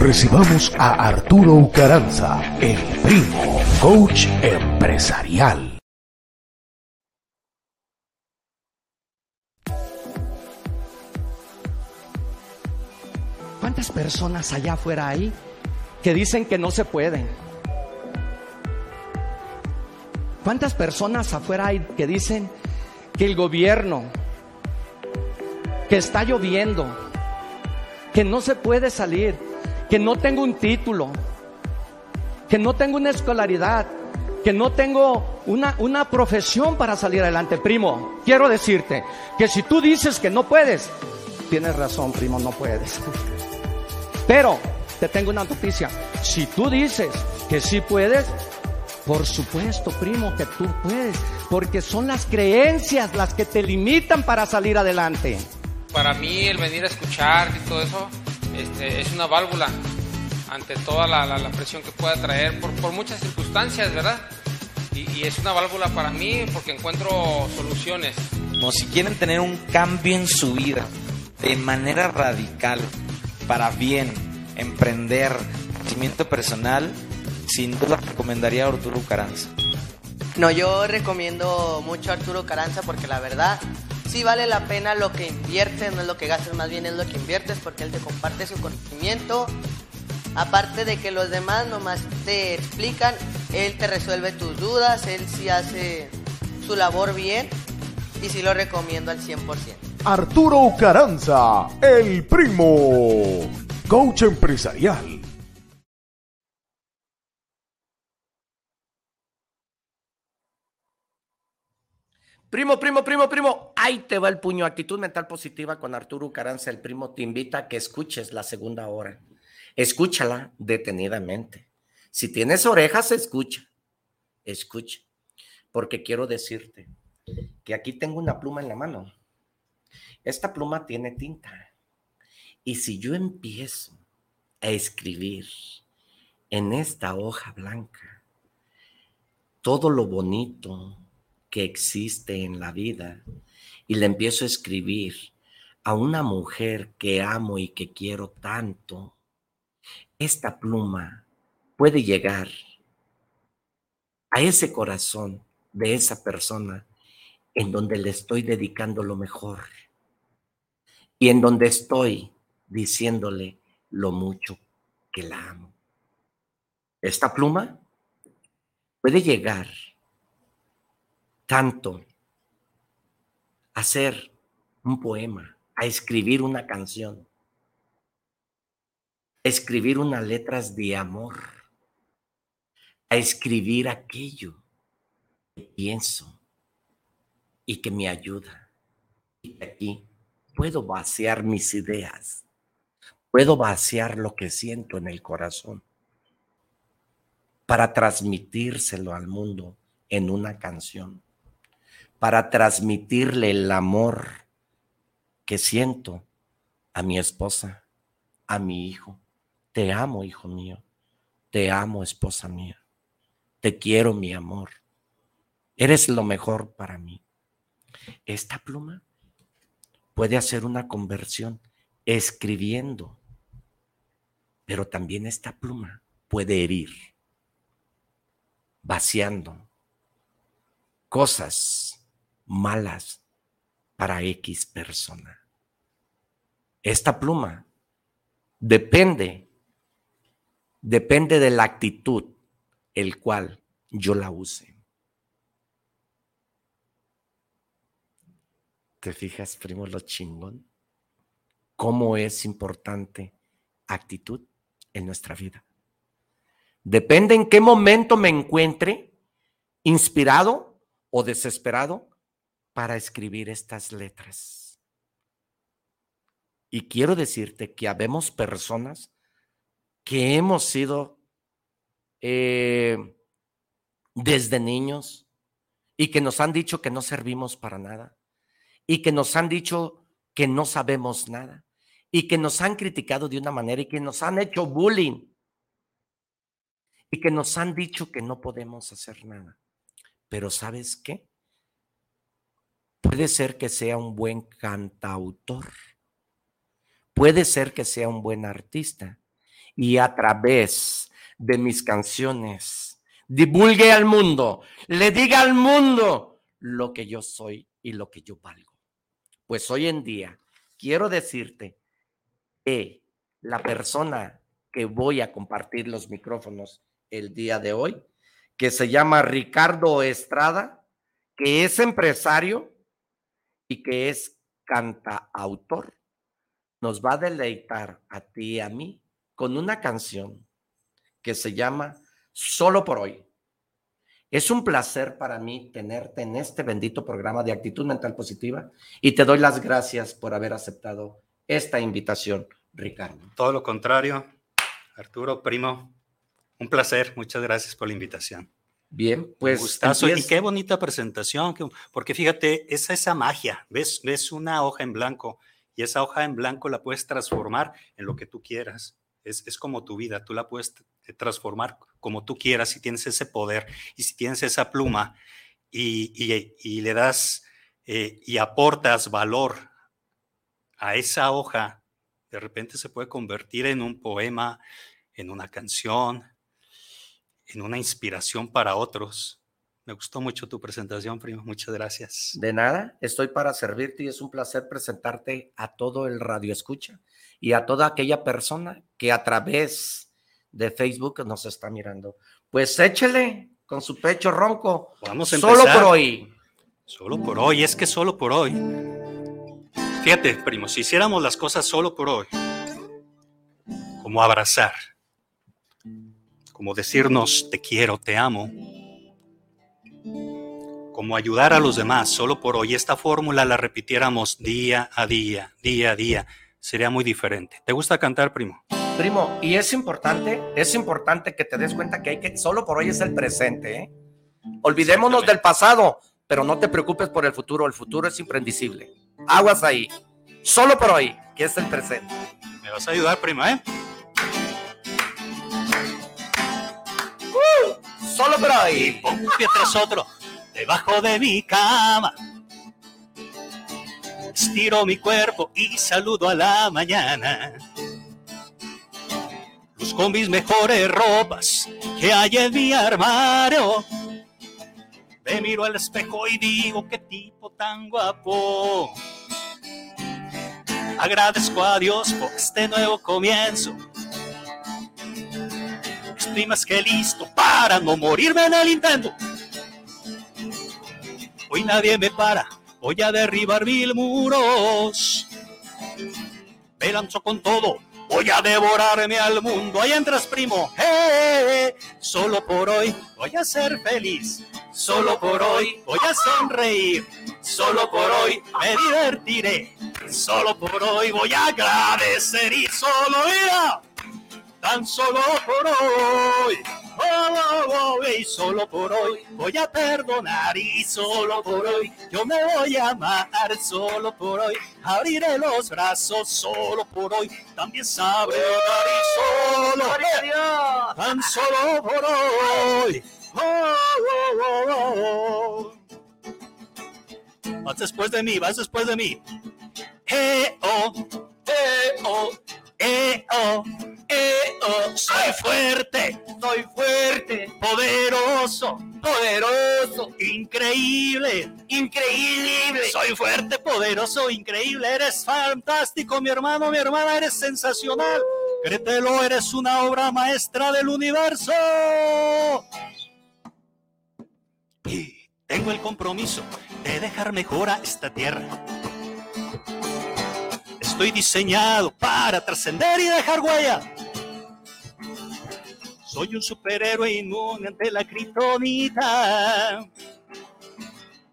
recibamos a Arturo Ucaranza, el primo coach empresarial. ¿Cuántas personas allá afuera hay que dicen que no se pueden? ¿Cuántas personas afuera hay que dicen que el gobierno, que está lloviendo, que no se puede salir, que no tengo un título, que no tengo una escolaridad, que no tengo una, una profesión para salir adelante. Primo, quiero decirte que si tú dices que no puedes, tienes razón, primo, no puedes. Pero te tengo una noticia. Si tú dices que sí puedes, por supuesto, primo, que tú puedes, porque son las creencias las que te limitan para salir adelante para mí el venir a escuchar y todo eso este, es una válvula ante toda la, presión que pueda traer por, por muchas circunstancias, ¿verdad? Y, es una válvula para mí porque encuentro soluciones. No, si quieren tener un cambio en su vida de manera radical, para bien, emprender, crecimiento personal, sin duda recomendaría a Arturo Caranza. No, yo recomiendo mucho a Arturo Caranza porque la verdad sí vale la pena lo que inviertes, no es lo que gastes, más bien es lo que inviertes porque él te comparte su conocimiento. Aparte de que los demás nomás te explican, él te resuelve tus dudas, él sí hace su labor bien y sí lo recomiendo al 100%. Arturo Caranza, el primo, coach empresarial Primo, primo, primo, primo, ahí te va el puño. Actitud mental positiva con Arturo Caranza, el primo, te invita a que escuches la segunda hora. Escúchala detenidamente. Si tienes orejas, escucha. Escucha. Porque quiero decirte que aquí tengo una pluma en la mano. Esta pluma tiene tinta. Y si yo empiezo a escribir en esta hoja blanca, todo lo bonito que existe en la vida y le empiezo a escribir a una mujer que amo y que quiero tanto, esta pluma puede llegar a ese corazón de esa persona en donde le estoy dedicando lo mejor y en donde estoy diciéndole lo mucho que la amo. Esta pluma puede llegar tanto hacer un poema, a escribir una canción, a escribir unas letras de amor, a escribir aquello que pienso y que me ayuda. Y aquí puedo vaciar mis ideas, puedo vaciar lo que siento en el corazón para transmitírselo al mundo en una canción, para transmitirle el amor que siento a mi esposa, a mi hijo. Te amo, hijo mío. Te amo, esposa mía. Te quiero, mi amor. Eres lo mejor para mí. Esta pluma puede hacer una conversión escribiendo, pero también esta pluma puede herir, vaciando cosas malas para X persona. Esta pluma depende, depende de la actitud el cual yo la use. ¿Te fijas, primo, lo chingón? ¿Cómo es importante actitud en nuestra vida? Depende en qué momento me encuentre inspirado o desesperado para escribir estas letras. Y quiero decirte que habemos personas que hemos sido eh, desde niños y que nos han dicho que no servimos para nada y que nos han dicho que no sabemos nada y que nos han criticado de una manera y que nos han hecho bullying y que nos han dicho que no podemos hacer nada. Pero ¿sabes qué? Puede ser que sea un buen cantautor. Puede ser que sea un buen artista. Y a través de mis canciones, divulgue al mundo, le diga al mundo lo que yo soy y lo que yo valgo. Pues hoy en día quiero decirte que la persona que voy a compartir los micrófonos el día de hoy, que se llama Ricardo Estrada, que es empresario y que es cantautor, nos va a deleitar a ti y a mí con una canción que se llama Solo por hoy. Es un placer para mí tenerte en este bendito programa de actitud mental positiva y te doy las gracias por haber aceptado esta invitación, Ricardo. Todo lo contrario, Arturo, primo, un placer. Muchas gracias por la invitación. Bien, pues. Gustazo. Y qué bonita presentación, porque fíjate, es esa magia. ¿Ves? Ves una hoja en blanco y esa hoja en blanco la puedes transformar en lo que tú quieras. Es, es como tu vida, tú la puedes transformar como tú quieras si tienes ese poder y si tienes esa pluma y, y, le das eh, y aportas valor a esa hoja, de repente se puede convertir en un poema, en una canción, en una inspiración para otros. Me gustó mucho tu presentación, primo. Muchas gracias. De nada, estoy para servirte y es un placer presentarte a todo el radio escucha y a toda aquella persona que a través de Facebook nos está mirando. Pues échele con su pecho ronco. Vamos a empezar. Solo por hoy. Solo por hoy, es que solo por hoy. Fíjate, primo, si hiciéramos las cosas solo por hoy, como abrazar, como decirnos te quiero, te amo, como ayudar a los demás solo por hoy, esta fórmula la repitiéramos día a día, día a día, sería muy diferente. ¿Te gusta cantar, primo? Primo, y es importante, es importante que te des cuenta que hay que, solo por hoy es el presente, ¿eh? Olvidémonos del pasado, pero no te preocupes por el futuro, el futuro es imprendicible. Aguas ahí, solo por hoy, que es el presente. Me vas a ayudar, prima, ¿eh? Solo. Y pongo un pie tras otro debajo de mi cama. Estiro mi cuerpo y saludo a la mañana. Busco mis mejores ropas que hay en mi armario. Me miro al espejo y digo qué tipo tan guapo. Agradezco a Dios por este nuevo comienzo. Estoy más que listo para no morirme en el intento. Hoy nadie me para, voy a derribar mil muros. Me lanzo con todo, voy a devorarme al mundo. Ahí entras, primo. Solo por hoy voy a ser feliz. Solo por hoy voy a sonreír. Solo por hoy me divertiré. Solo por hoy voy a agradecer y solo mira. Tan solo por hoy. Oh, oh, oh, y solo por hoy voy a perdonar y solo por hoy yo me voy a amar, solo por hoy abriré los brazos, solo por hoy también sabré dar y solo, tan solo por hoy. Oh, oh, oh, oh. Vas después de mí, vas después de mí. Eh, oh, eh, oh, eh, oh, eh, oh. Soy fuerte, soy fuerte, poderoso, poderoso, increíble, increíble. Soy fuerte, poderoso, increíble. Eres fantástico, mi hermano, mi hermana, eres sensacional. Créetelo, eres una obra maestra del universo. Y tengo el compromiso de dejar mejor a esta tierra. Estoy diseñado para trascender y dejar huella. Soy un superhéroe inmune ante la kriptonita.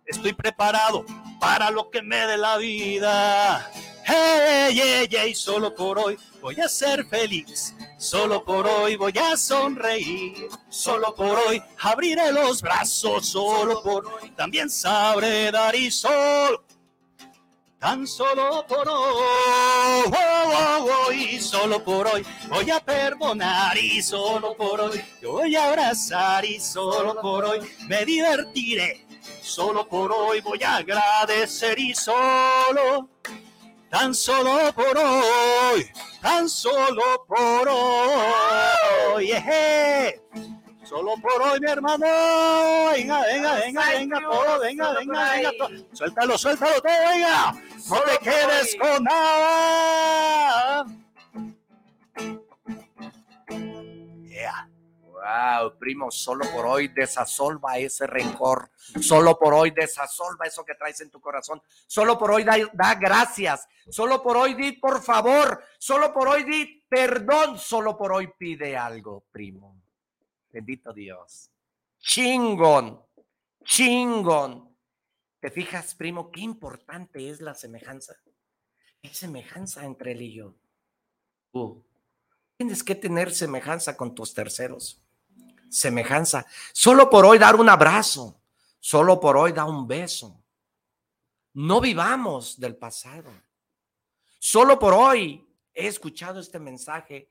Estoy preparado para lo que me dé la vida. Hey, hey, hey, solo por hoy voy a ser feliz. Solo por hoy voy a sonreír. Solo por hoy abriré los brazos. Solo por hoy también sabré dar y solo. Tan solo por hoy, oh, oh, oh, solo por hoy voy a perdonar y solo por hoy yo voy a abrazar y solo por hoy me divertiré. Solo por hoy voy a agradecer y solo, tan solo por hoy, tan solo por hoy. eje. Solo por hoy, mi hermano. Venga, venga, venga, venga, todo, venga, venga, venga. todo. Suéltalo, suéltalo todo, venga. No te quedes con nada. Yeah. Wow, primo, solo por hoy desasolva ese rencor. Solo por hoy desasolva eso que traes en tu corazón. Solo por hoy da, da gracias. Solo por hoy di por favor. Solo por hoy di perdón. Solo por hoy pide algo, primo. Bendito Dios. Chingón. Chingón. ¿Te fijas, primo, qué importante es la semejanza? Hay semejanza entre él y yo. Tú tienes que tener semejanza con tus terceros. Semejanza. Solo por hoy dar un abrazo. Solo por hoy dar un beso. No vivamos del pasado. Solo por hoy he escuchado este mensaje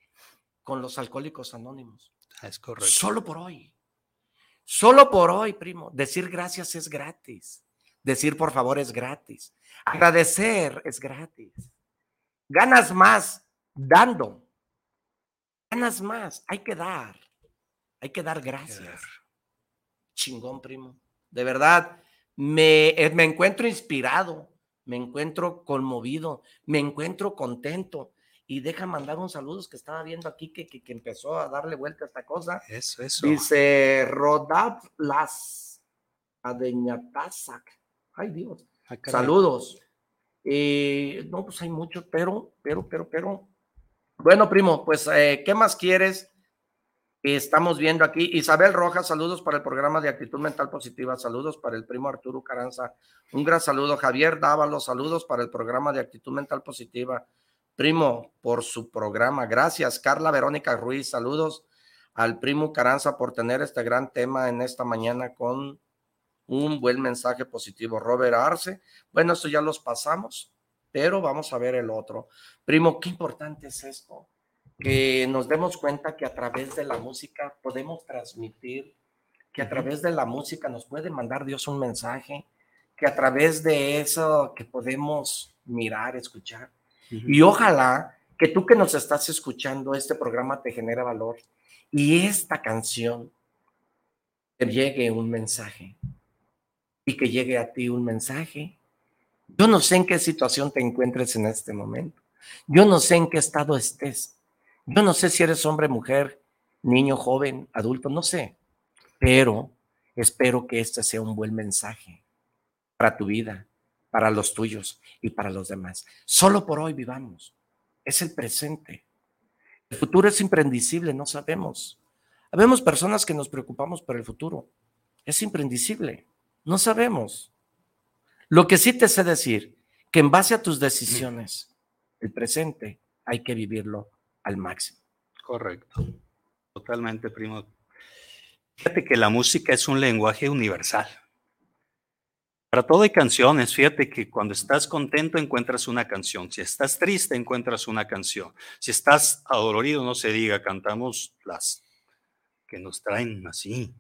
con los alcohólicos anónimos. Es correcto. Solo por hoy. Solo por hoy, primo. Decir gracias es gratis. Decir por favor es gratis. Agradecer es gratis. Ganas más dando. Ganas más. Hay que dar. Hay que dar gracias. Chingón, primo. De verdad, me, eh, me encuentro inspirado. Me encuentro conmovido. Me encuentro contento y deja mandar un saludo que estaba viendo aquí que, que, que, empezó a darle vuelta a esta cosa. Eso, eso. Dice Rodab Las Adeñatazac. Ay Dios. Ah. Saludos. Eh, no, pues hay mucho, pero, pero, pero, pero. Bueno, primo, pues, eh, ¿qué más quieres? Estamos viendo aquí Isabel Rojas, saludos para el programa de actitud mental positiva, saludos para el primo Arturo Caranza, un gran saludo. Javier Dávalos, saludos para el programa de actitud mental positiva primo, por su programa. Gracias, Carla Verónica Ruiz. Saludos al primo Caranza por tener este gran tema en esta mañana con un buen mensaje positivo. Robert Arce. Bueno, esto ya los pasamos, pero vamos a ver el otro. Primo, qué importante es esto, que nos demos cuenta que a través de la música podemos transmitir que a través de la música nos puede mandar Dios un mensaje, que a través de eso que podemos mirar, escuchar. Y ojalá que tú que nos estás escuchando, este programa te genere valor y esta canción te llegue un mensaje y que llegue a ti un mensaje. Yo no sé en qué situación te encuentres en este momento. Yo no sé en qué estado estés. Yo no sé si eres hombre, mujer, niño, joven, adulto, no sé. Pero espero que este sea un buen mensaje para tu vida, para los tuyos y para los demás. Solo por hoy vivamos. Es el presente. El futuro es imprendicible, no sabemos. Habemos personas que nos preocupamos por el futuro. Es imprendicible. No sabemos. Lo que sí te sé decir, que en base a tus decisiones, el presente hay que vivirlo al máximo. Correcto. Totalmente, primo. Fíjate que la música es un lenguaje universal. Para todo hay canciones. Fíjate que cuando estás contento encuentras una canción. Si estás triste encuentras una canción. Si estás adolorido, no se diga, cantamos las que nos traen así,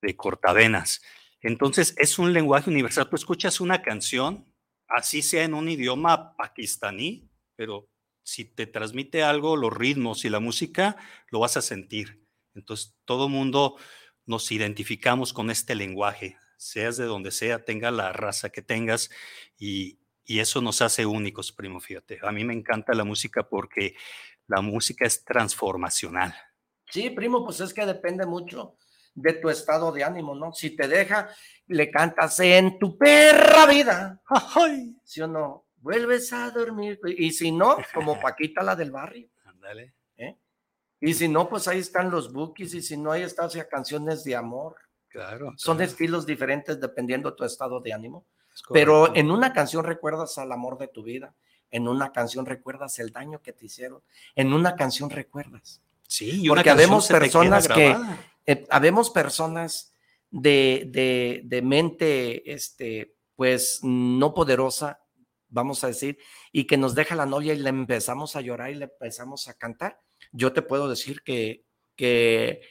de cortavenas. Entonces es un lenguaje universal. Tú escuchas una canción, así sea en un idioma pakistaní, pero si te transmite algo, los ritmos y la música, lo vas a sentir. Entonces todo mundo nos identificamos con este lenguaje seas de donde sea, tenga la raza que tengas y, eso nos hace únicos, primo, fíjate. A mí me encanta la música porque la música es transformacional. Sí, primo, pues es que depende mucho de tu estado de ánimo, ¿no? Si te deja, le cantas en tu perra vida. Ay, ¿Sí o no? Vuelves a dormir. Y si no, como Paquita la del barrio. Ándale. ¿eh? Y si no, pues ahí están los bookies. Y si no, ahí están canciones de amor. Son estilos diferentes dependiendo de tu estado de ánimo. Pero en una canción recuerdas al amor de tu vida, en una canción recuerdas el daño que te hicieron, en una canción recuerdas. Sí, y porque habemos personas que, eh, habemos personas de, de, mente, este, pues no poderosa, vamos a decir, y que nos deja la novia y le empezamos a llorar y le empezamos a cantar. Yo te puedo decir que, que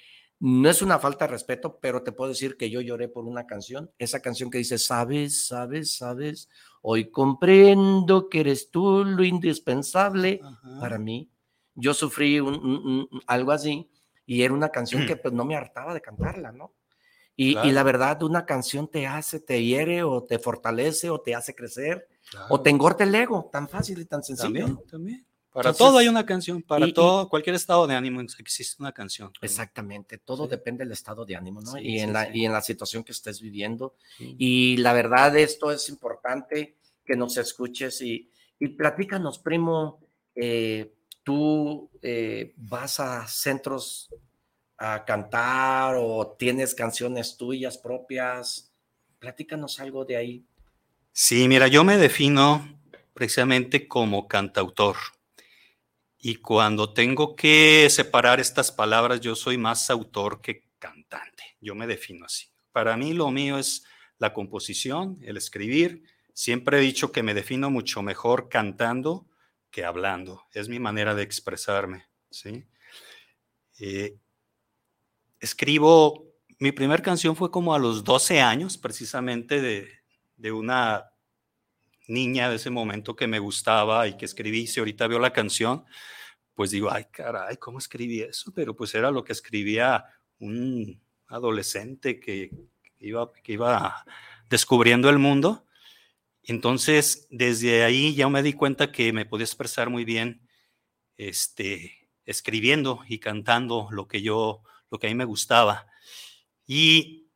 no es una falta de respeto, pero te puedo decir que yo lloré por una canción, esa canción que dice, sabes, sabes, sabes, hoy comprendo que eres tú lo indispensable para mí. Yo sufrí algo así y era una canción que pues no me hartaba de cantarla, ¿no? Y, la verdad, una canción te hace, te hiere o te fortalece o te hace crecer o te engorte el ego, tan fácil y tan sencillo. También, también. Para todo hay una canción, para todo, cualquier estado de ánimo existe una canción. Exactamente, todo depende del estado de ánimo, ¿no? y, en la, y en la situación que estés viviendo. Y la verdad, esto es importante que nos escuches y, y platícanos, primo, eh, tú eh, vas a centros a cantar o tienes canciones tuyas propias. Platícanos algo de ahí. Sí, mira, yo me defino precisamente como cantautor. Y cuando tengo que separar estas palabras, yo soy más autor que cantante. Yo me defino así. Para mí lo mío es la composición, el escribir. Siempre he dicho que me defino mucho mejor cantando que hablando. Es mi manera de expresarme. ¿sí? Eh, escribo, mi primera canción fue como a los 12 años, precisamente de, de una niña de ese momento que me gustaba y que escribí. Si ahorita veo la canción, pues digo, ay, caray, ¿cómo escribí eso? Pero pues era lo que escribía un adolescente que, iba, que iba descubriendo el mundo. Entonces, desde ahí ya me di cuenta que me podía expresar muy bien este, escribiendo y cantando lo que yo, lo que a mí me gustaba. Y,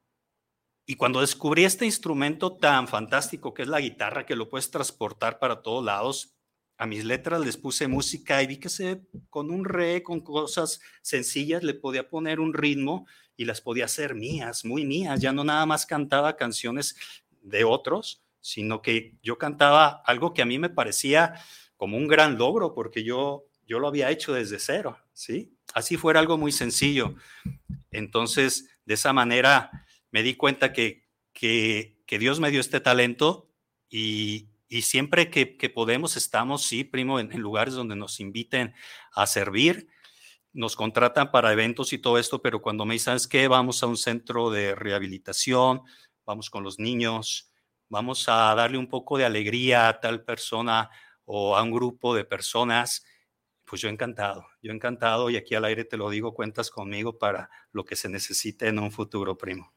y cuando descubrí este instrumento tan fantástico que es la guitarra, que lo puedes transportar para todos lados, a mis letras les puse música y vi que con un re, con cosas sencillas, le podía poner un ritmo y las podía hacer mías, muy mías. Ya no nada más cantaba canciones de otros, sino que yo cantaba algo que a mí me parecía como un gran logro, porque yo, yo lo había hecho desde cero, ¿sí? Así fuera algo muy sencillo. Entonces, de esa manera me di cuenta que, que, que Dios me dio este talento y, y siempre que, podemos estamos, sí, primo, en, lugares donde nos inviten a servir. nos contratan para eventos y todo esto, pero cuando me dicen, ¿sabes qué? Vamos a un centro de rehabilitación, vamos con los niños, vamos a darle un poco de alegría a tal persona o a un grupo de personas, pues yo encantado, yo encantado y aquí al aire te lo digo, cuentas conmigo para lo que se necesite en un futuro, primo.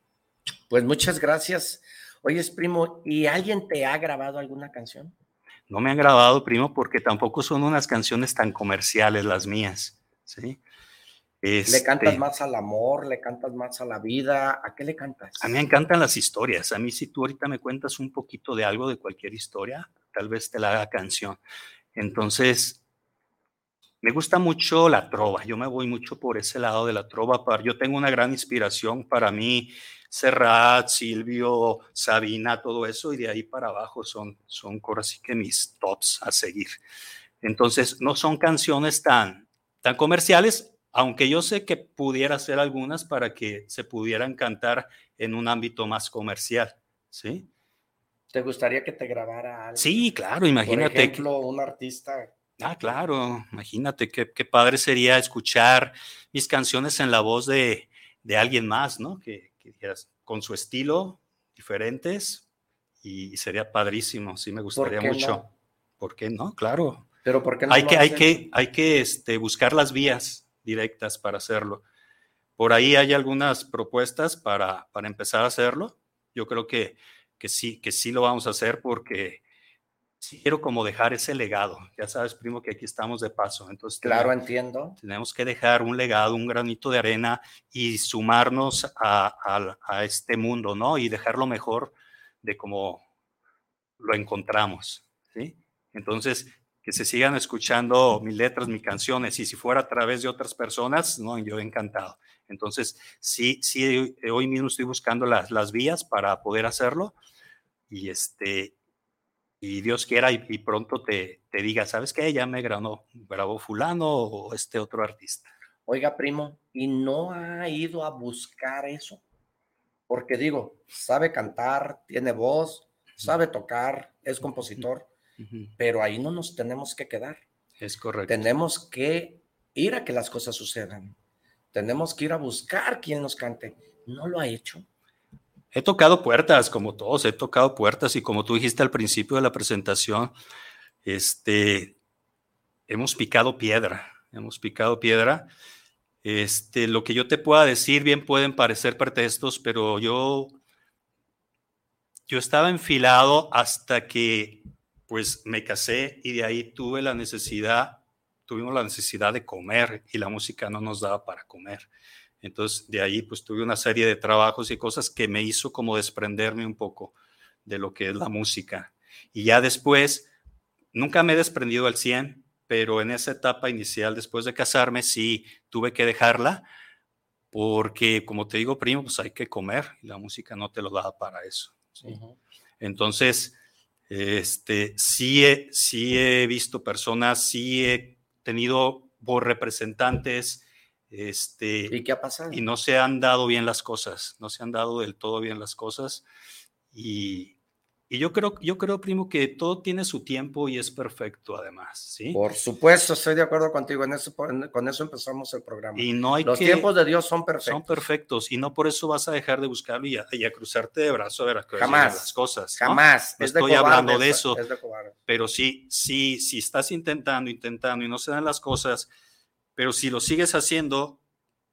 Pues muchas gracias. Oye, primo, ¿y alguien te ha grabado alguna canción? No me han grabado, primo, porque tampoco son unas canciones tan comerciales las mías, ¿sí? ¿Le cantas este más al amor? ¿Le cantas más a la vida? ¿A qué le cantas? A mí me encantan las historias. A mí si tú ahorita me cuentas un poquito de algo, de cualquier historia, tal vez te la haga canción. Entonces, me gusta mucho la trova. Yo me voy mucho por ese lado de la trova. Yo tengo una gran inspiración para mí. Serrat, Silvio, Sabina, todo eso, y de ahí para abajo son, son así que mis tops a seguir. Entonces, no son canciones tan, tan comerciales, aunque yo sé que pudiera ser algunas para que se pudieran cantar en un ámbito más comercial, ¿sí? ¿Te gustaría que te grabara algo? Sí, claro, imagínate. Por ejemplo, un artista. Ah, claro, imagínate qué, padre sería escuchar mis canciones en la voz de, alguien más, ¿no? Que, que con su estilo, diferentes, y, sería padrísimo, sí me gustaría mucho. ¿Por qué no? Claro. Pero ¿por qué no hay, que, hay que, hay que este, buscar las vías directas para hacerlo. Por ahí hay algunas propuestas para, para empezar a hacerlo. Yo creo que, que, sí, que sí lo vamos a hacer porque sí quiero como dejar ese legado. Ya sabes, primo, que aquí estamos de paso. Entonces, claro, entiendo. Tenemos que dejar un legado, un granito de arena y sumarnos a, a, este mundo, ¿no? Y dejarlo mejor de como lo encontramos, ¿sí? Entonces, que se sigan escuchando mis letras, mis canciones, y si fuera a través de otras personas, no, yo encantado. Entonces, sí, sí, hoy mismo estoy buscando las, las vías para poder hacerlo, y este, y Dios quiera, y, pronto te, te, diga, ¿sabes qué? Ya me grabó, grabó fulano o este otro artista. Oiga, primo, ¿y no ha ido a buscar eso? Porque digo, sabe cantar, tiene voz, sabe tocar, es compositor pero ahí no nos tenemos que quedar. Es correcto. Tenemos que ir a que las cosas sucedan. Tenemos que ir a buscar quien nos cante. No lo ha hecho. He tocado puertas, como todos, he tocado puertas y como tú dijiste al principio de la presentación, este, hemos picado piedra, hemos picado piedra. Este, lo que yo te pueda decir, bien pueden parecer pretextos, pero yo, yo estaba enfilado hasta que pues me casé y de ahí tuve la necesidad, tuvimos la necesidad de comer y la música no nos daba para comer. Entonces, de ahí pues tuve una serie de trabajos y cosas que me hizo como desprenderme un poco de lo que es la música. Y ya después, nunca me he desprendido al 100, pero en esa etapa inicial, después de casarme, sí tuve que dejarla, porque como te digo, primo, pues hay que comer y la música no te lo da para eso. Entonces, este, sí, he, sí he visto personas, sí he tenido representantes. Este, ¿Y qué ha pasado? Y no se han dado bien las cosas, no se han dado del todo bien las cosas. Y, y yo creo, yo creo, primo, que todo tiene su tiempo y es perfecto, además, ¿sí? Por supuesto, estoy de acuerdo contigo. En eso, con eso empezamos el programa. Y no hay Los tiempos de Dios son perfectos. Son perfectos y no por eso vas a dejar de buscarlo y a, cruzarte de brazo a ver a jamás, las cosas. Jamás. No estoy hablando de eso. pero sí, sí, si estás intentando, intentando y no se dan las cosas, pero si lo sigues haciendo,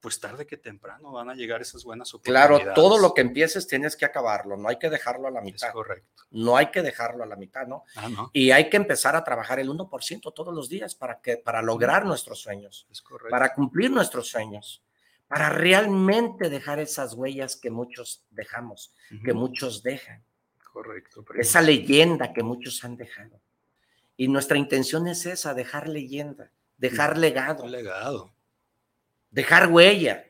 pues tarde que temprano van a llegar esas buenas oportunidades. Claro, todo lo que empieces tienes que acabarlo, no hay que dejarlo a la mitad. Es correcto. No hay que dejarlo a la mitad, ¿no? Ah, no. Y hay que empezar a trabajar el 1% todos los días para, que, para lograr nuestros sueños, es correcto. para cumplir nuestros sueños, para realmente dejar esas huellas que muchos dejamos, que muchos dejan. Correcto. Esa leyenda que muchos han dejado. Y nuestra intención es esa, dejar leyenda, dejar legado. Legado dejar huella,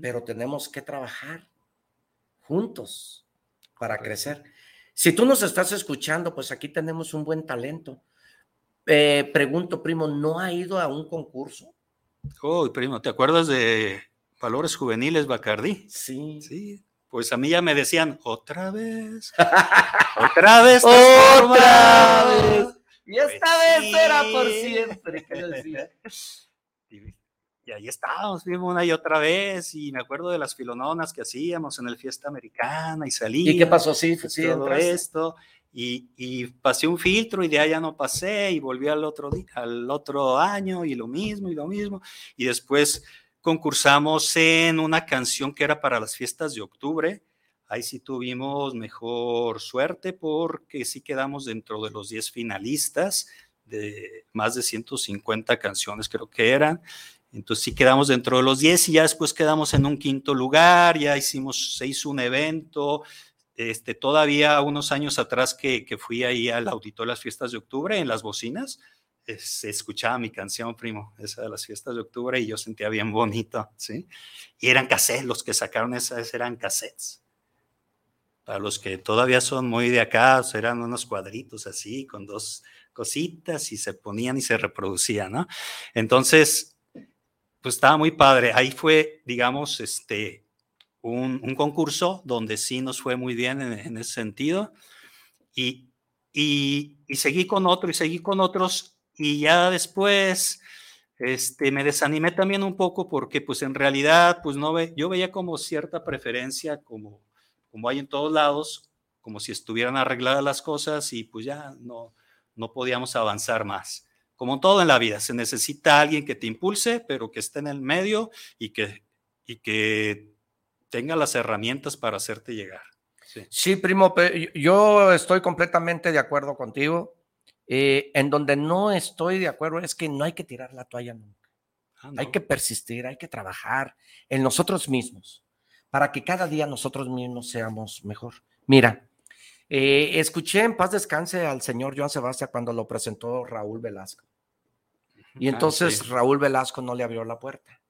pero tenemos que trabajar juntos para crecer. Si tú nos estás escuchando, pues aquí tenemos un buen talento. Eh, pregunto, primo, ¿no ha ido a un concurso? Oh, primo, ¿te acuerdas de Valores Juveniles Bacardí? Sí. Sí. Pues a mí ya me decían, otra vez, otra vez, otra vez. Y esta pues vez era por siempre, y ahí estábamos, vimos una y otra vez, y me acuerdo de las filononas que hacíamos en el Fiesta Americana y salí. ¿Y qué pasó? Sí, sí, todo entraste. esto. Y, y pasé un filtro y de allá no pasé y volví al otro, al otro año y lo mismo y lo mismo. Y después concursamos en una canción que era para las fiestas de octubre. Ahí sí tuvimos mejor suerte porque sí quedamos dentro de los 10 finalistas de más de 150 canciones creo que eran. Entonces sí quedamos dentro de los 10 y ya después quedamos en un quinto lugar, ya hicimos, se hizo un evento, este, todavía unos años atrás que, que fui ahí al auditorio de las fiestas de octubre en las bocinas, se escuchaba mi canción, primo, esa de las fiestas de octubre y yo sentía bien bonito, ¿sí? Y eran cassettes, los que sacaron esas eran cassettes. Para los que todavía son muy de acá, eran unos cuadritos así, con dos cositas y se ponían y se reproducían, ¿no? Entonces, pues estaba muy padre. Ahí fue, digamos, este, un, concurso donde sí nos fue muy bien en, en ese sentido. Y, y, y seguí con otro y seguí con otros. Y ya después este, me desanimé también un poco porque pues en realidad pues no ve, yo veía como cierta preferencia como, como hay en todos lados, como si estuvieran arregladas las cosas y pues ya no, no podíamos avanzar más. Como todo en la vida, se necesita alguien que te impulse, pero que esté en el medio y que, y que tenga las herramientas para hacerte llegar. Sí. Sí, primo, yo estoy completamente de acuerdo contigo. Eh, en donde no estoy de acuerdo es que no hay que tirar la toalla nunca. Ah, no. Hay que persistir, hay que trabajar en nosotros mismos para que cada día nosotros mismos seamos mejor. Mira, eh, escuché en paz descanse al señor Joan Sebastián cuando lo presentó Raúl Velasco. Y Ah, entonces sí. Raúl Velasco no le abrió la puerta.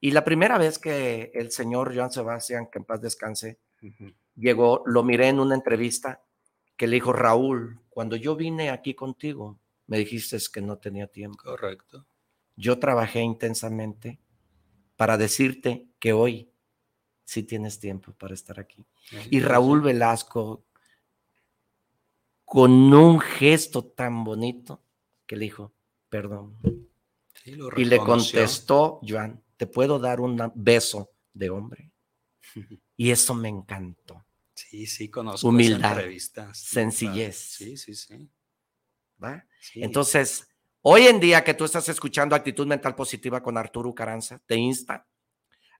Y la primera vez que el señor Joan Sebastián, que en paz descanse, llegó, lo miré en una entrevista que le dijo Raúl, cuando yo vine aquí contigo, me dijiste que no tenía tiempo. Correcto. Yo trabajé intensamente para decirte que hoy sí tienes tiempo para estar aquí. Y Raúl Velasco, con un gesto tan bonito, que le dijo, perdón. Sí, Y le contestó, Joan, ¿te puedo dar un beso de hombre? Y eso me encantó. Sí, sí, conozco Humildad, sencillez. Sí, sí, sí. ¿va? Sí. Entonces, hoy en día que tú estás escuchando Actitud Mental Positiva con Arturo Caranza, te insta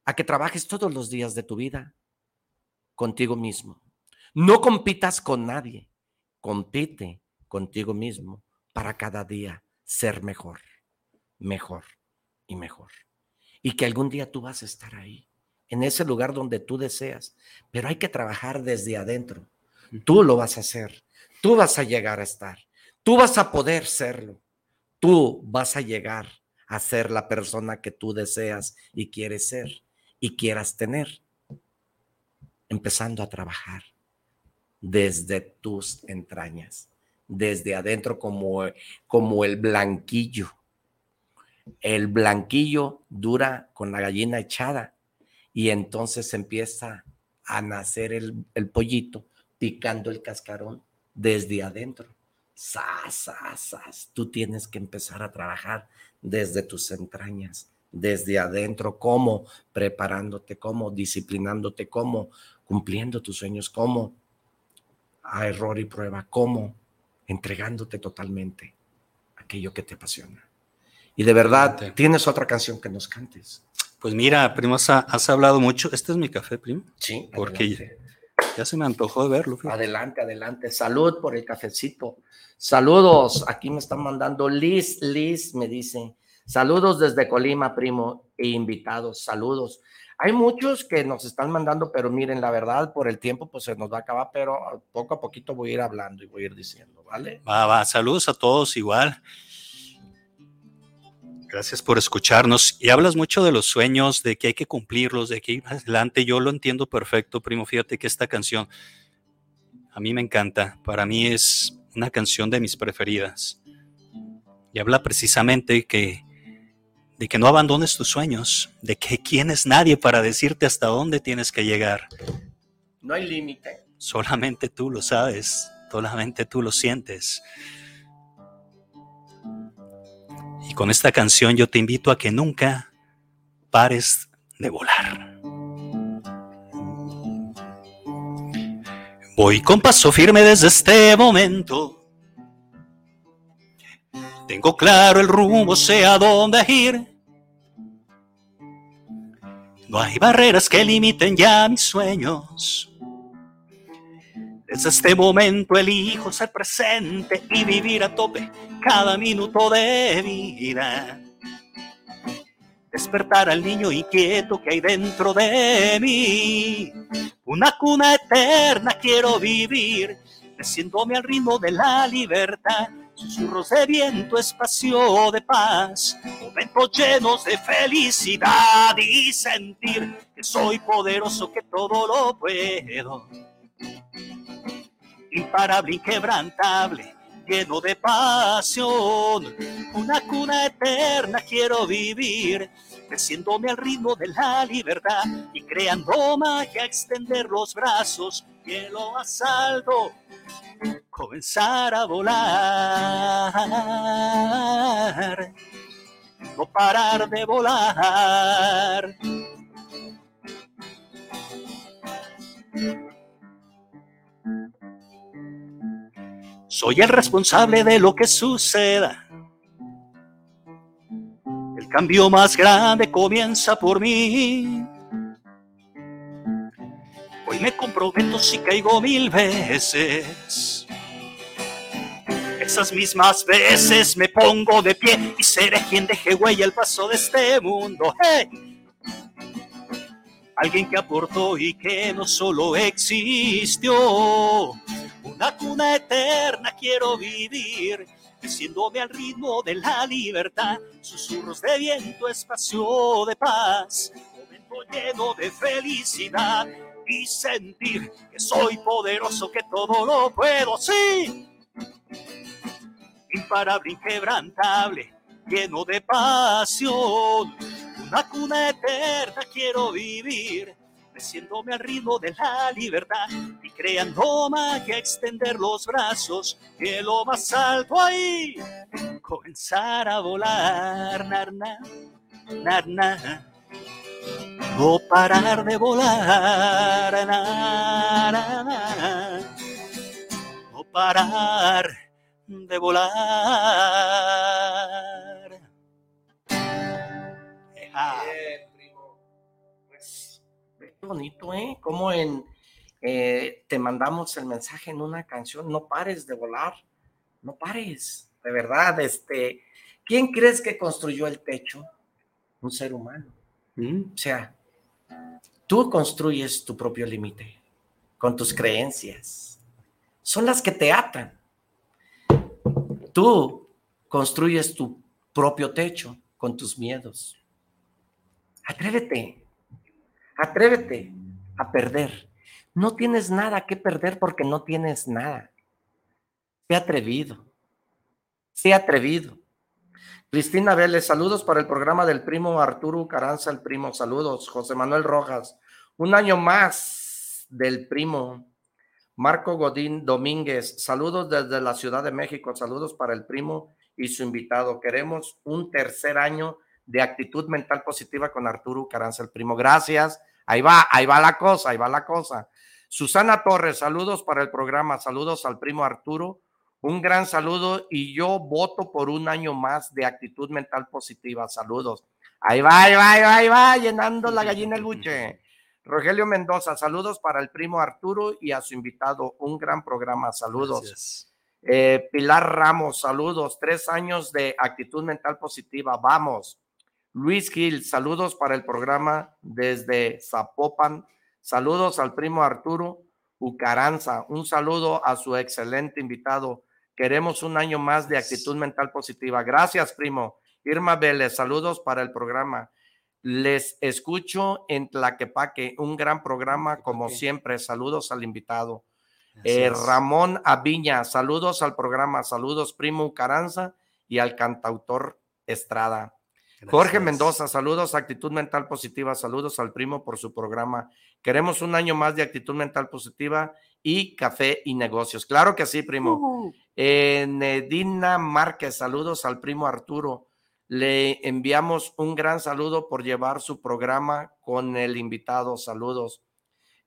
a que trabajes todos los días de tu vida contigo mismo. No compitas con nadie, compite contigo mismo para cada día ser mejor, mejor y mejor. Y que algún día tú vas a estar ahí, en ese lugar donde tú deseas, pero hay que trabajar desde adentro. Tú lo vas a hacer, tú vas a llegar a estar, tú vas a poder serlo, tú vas a llegar a ser la persona que tú deseas y quieres ser y quieras tener, empezando a trabajar desde tus entrañas, desde adentro como, como el blanquillo. El blanquillo dura con la gallina echada y entonces empieza a nacer el, el pollito picando el cascarón desde adentro. Sas, sas, sas. Tú tienes que empezar a trabajar desde tus entrañas, desde adentro, cómo preparándote, cómo disciplinándote, cómo cumpliendo tus sueños, cómo a error y prueba, cómo entregándote totalmente aquello que te apasiona. Y de verdad, tienes otra canción que nos cantes. Pues mira, primo, has, has hablado mucho. Este es mi café, primo. Sí, Porque ya se me antojó de verlo. fíjate. Adelante, adelante. Salud por el cafecito. Saludos. Aquí me están mandando Liz, Liz me dice. Saludos desde Colima, primo, e invitados. Saludos. Hay muchos que nos están mandando, pero miren, la verdad, por el tiempo, pues se nos va a acabar, pero poco a poquito voy a ir hablando y voy a ir diciendo, ¿vale? Va, va. Saludos a todos igual. Gracias por escucharnos. Y hablas mucho de los sueños, de que hay que cumplirlos, de que ir adelante. Yo lo entiendo perfecto, primo. Fíjate que esta canción a mí me encanta. Para mí es una canción de mis preferidas. Y habla precisamente que de que no abandones tus sueños, de que quién es nadie para decirte hasta dónde tienes que llegar. No hay límite. Solamente tú lo sabes, solamente tú lo sientes. Y con esta canción yo te invito a que nunca pares de volar. Voy con paso firme desde este momento. Tengo claro el rumbo, sé a dónde ir. No hay barreras que limiten ya mis sueños. Desde este momento elijo ser presente y vivir a tope cada minuto de vida. Despertar al niño inquieto que hay dentro de mí. Una cuna eterna quiero vivir, meciéndome al ritmo de la libertad. Susurros de viento, espacio de paz, momentos llenos de felicidad y sentir que soy poderoso, que todo lo puedo. Imparable, inquebrantable, lleno de pasión. Una cuna eterna quiero vivir, creciéndome al ritmo de la libertad y creando magia, extender los brazos, cielo asalto, comenzar a volar, no parar de volar. Soy el responsable de lo que suceda. El cambio más grande comienza por mí. Hoy me comprometo si caigo mil veces. Esas mismas veces me pongo de pie y seré quien deje huella el paso de este mundo. ¡Hey! Alguien que aportó y que no solo existió. Una cuna eterna quiero vivir, creciéndome al ritmo de la libertad. Susurros de viento, espacio de paz, momento lleno de felicidad y sentir que soy poderoso, que todo lo puedo, sí. Imparable, inquebrantable, lleno de pasión. Una cuna eterna quiero vivir, meciéndome al ritmo de la libertad y creando magia, extender los brazos, que lo más alto ahí, comenzar a volar, narna, narna no parar de volar, na, na, na, no parar de volar. Bien, primo. Pues, qué bonito, ¿eh? Como en eh, te mandamos el mensaje en una canción, no pares de volar, no pares, de verdad, este, ¿quién crees que construyó el techo? Un ser humano. O sea, tú construyes tu propio límite con tus creencias. Son las que te atan. Tú construyes tu propio techo con tus miedos. Atrévete, atrévete a perder. No tienes nada que perder porque no tienes nada. Sé atrevido. Sé atrevido. Cristina Vélez, saludos para el programa del primo Arturo Caranza, el primo, saludos. José Manuel Rojas, un año más del primo. Marco Godín Domínguez, saludos desde la Ciudad de México, saludos para el primo y su invitado. Queremos un tercer año de actitud mental positiva con Arturo Caranza, el primo. Gracias. Ahí va, ahí va la cosa, ahí va la cosa. Susana Torres, saludos para el programa, saludos al primo Arturo un gran saludo y yo voto por un año más de actitud mental positiva. Saludos. Ahí va, ahí va, ahí va, ahí va, llenando la gallina el buche. Rogelio Mendoza, saludos para el primo Arturo y a su invitado. Un gran programa, saludos. Eh, Pilar Ramos, saludos. Tres años de actitud mental positiva, vamos. Luis Gil, saludos para el programa desde Zapopan. Saludos al primo Arturo Ucaranza. Un saludo a su excelente invitado Queremos un año más de actitud mental positiva. Gracias, primo. Irma Vélez, saludos para el programa. Les escucho en Tlaquepaque, un gran programa como siempre. Saludos al invitado. Eh, Ramón Aviña, saludos al programa. Saludos, primo Caranza y al cantautor Estrada. Jorge Mendoza, saludos, actitud mental positiva, saludos al primo por su programa. Queremos un año más de actitud mental positiva y café y negocios. Claro que sí, primo. Uh Nedina Márquez, saludos al primo Arturo. Le enviamos un gran saludo por llevar su programa con el invitado. Saludos.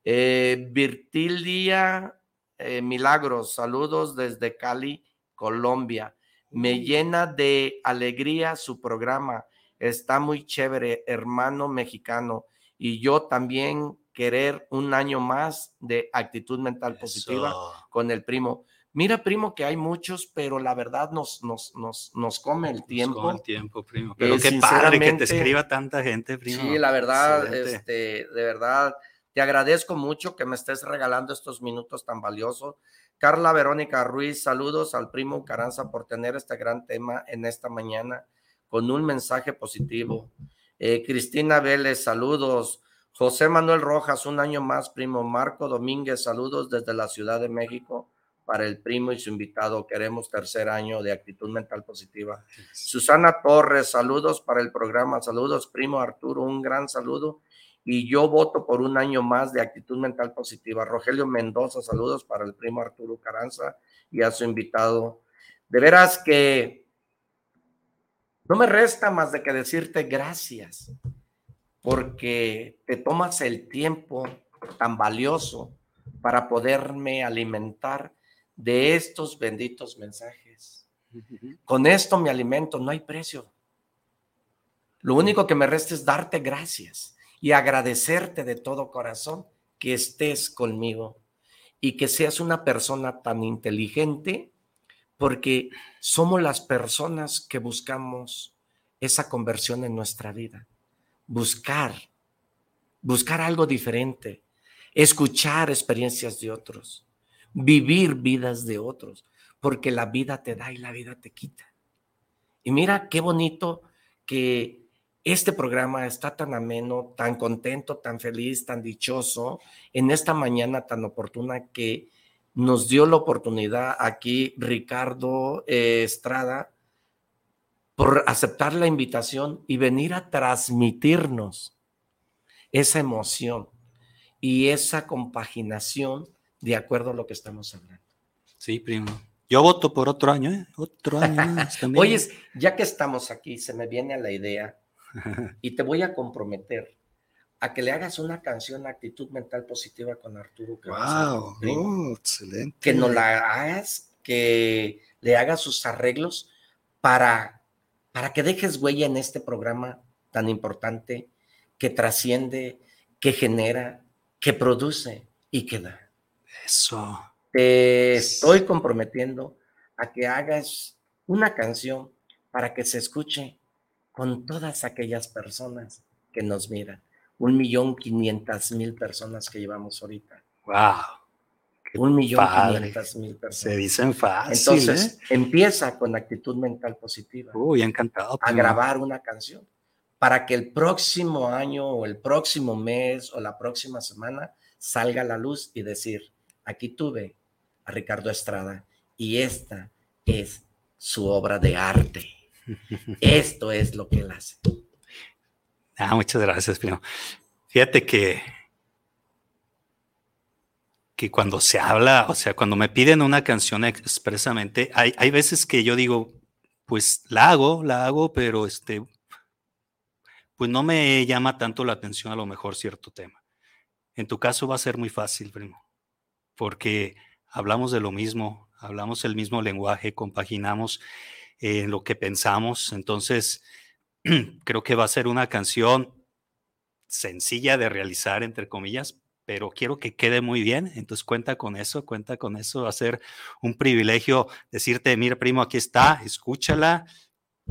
Eh, Virtilia eh, Milagros, saludos desde Cali, Colombia. Me llena de alegría su programa. Está muy chévere, hermano mexicano. Y yo también querer un año más de actitud mental positiva con el primo. Mira, primo, que hay muchos, pero la verdad nos, nos, nos, nos come el tiempo. Nos come el tiempo, primo. Pero eh, qué padre que te escriba tanta gente, primo. Sí, la verdad, este, de verdad, te agradezco mucho que me estés regalando estos minutos tan valiosos. Carla Verónica Ruiz, saludos al primo Caranza por tener este gran tema en esta mañana con un mensaje positivo. Eh, Cristina Vélez, saludos. José Manuel Rojas, un año más, primo. Marco Domínguez, saludos desde la Ciudad de México para el primo y su invitado. Queremos tercer año de actitud mental positiva. Susana Torres, saludos para el programa. Saludos, primo Arturo, un gran saludo. Y yo voto por un año más de actitud mental positiva. Rogelio Mendoza, saludos para el primo Arturo Caranza y a su invitado. De veras que no me resta más de que decirte gracias, porque te tomas el tiempo tan valioso para poderme alimentar de estos benditos mensajes. Con esto me alimento, no hay precio. Lo único que me resta es darte gracias y agradecerte de todo corazón que estés conmigo y que seas una persona tan inteligente porque somos las personas que buscamos esa conversión en nuestra vida. Buscar, buscar algo diferente, escuchar experiencias de otros vivir vidas de otros, porque la vida te da y la vida te quita. Y mira qué bonito que este programa está tan ameno, tan contento, tan feliz, tan dichoso, en esta mañana tan oportuna que nos dio la oportunidad aquí Ricardo eh, Estrada por aceptar la invitación y venir a transmitirnos esa emoción y esa compaginación de acuerdo a lo que estamos hablando. Sí, primo. Yo voto por otro año, ¿eh? Otro año también. Oye, ya que estamos aquí, se me viene a la idea y te voy a comprometer a que le hagas una canción Actitud Mental Positiva con Arturo. wow, oh, excelente. Que nos la hagas, que le hagas sus arreglos para, para que dejes huella en este programa tan importante que trasciende, que genera, que produce y que da. Eso. Te estoy comprometiendo a que hagas una canción para que se escuche con todas aquellas personas que nos miran. Un millón quinientas mil personas que llevamos ahorita. ¡Wow! Un millón quinientas mil personas. Se dicen fácil. Entonces, ¿eh? empieza con actitud mental positiva. Uy, encantado. A grabar una canción para que el próximo año o el próximo mes o la próxima semana salga a la luz y decir, Aquí tuve a Ricardo Estrada y esta es su obra de arte. Esto es lo que él hace. Ah, muchas gracias, primo. Fíjate que, que cuando se habla, o sea, cuando me piden una canción expresamente, hay, hay veces que yo digo, pues la hago, la hago, pero este, pues no me llama tanto la atención a lo mejor cierto tema. En tu caso va a ser muy fácil, primo porque hablamos de lo mismo, hablamos el mismo lenguaje, compaginamos en eh, lo que pensamos. Entonces, creo que va a ser una canción sencilla de realizar, entre comillas, pero quiero que quede muy bien. Entonces, cuenta con eso, cuenta con eso. Va a ser un privilegio decirte, mira, primo, aquí está, escúchala.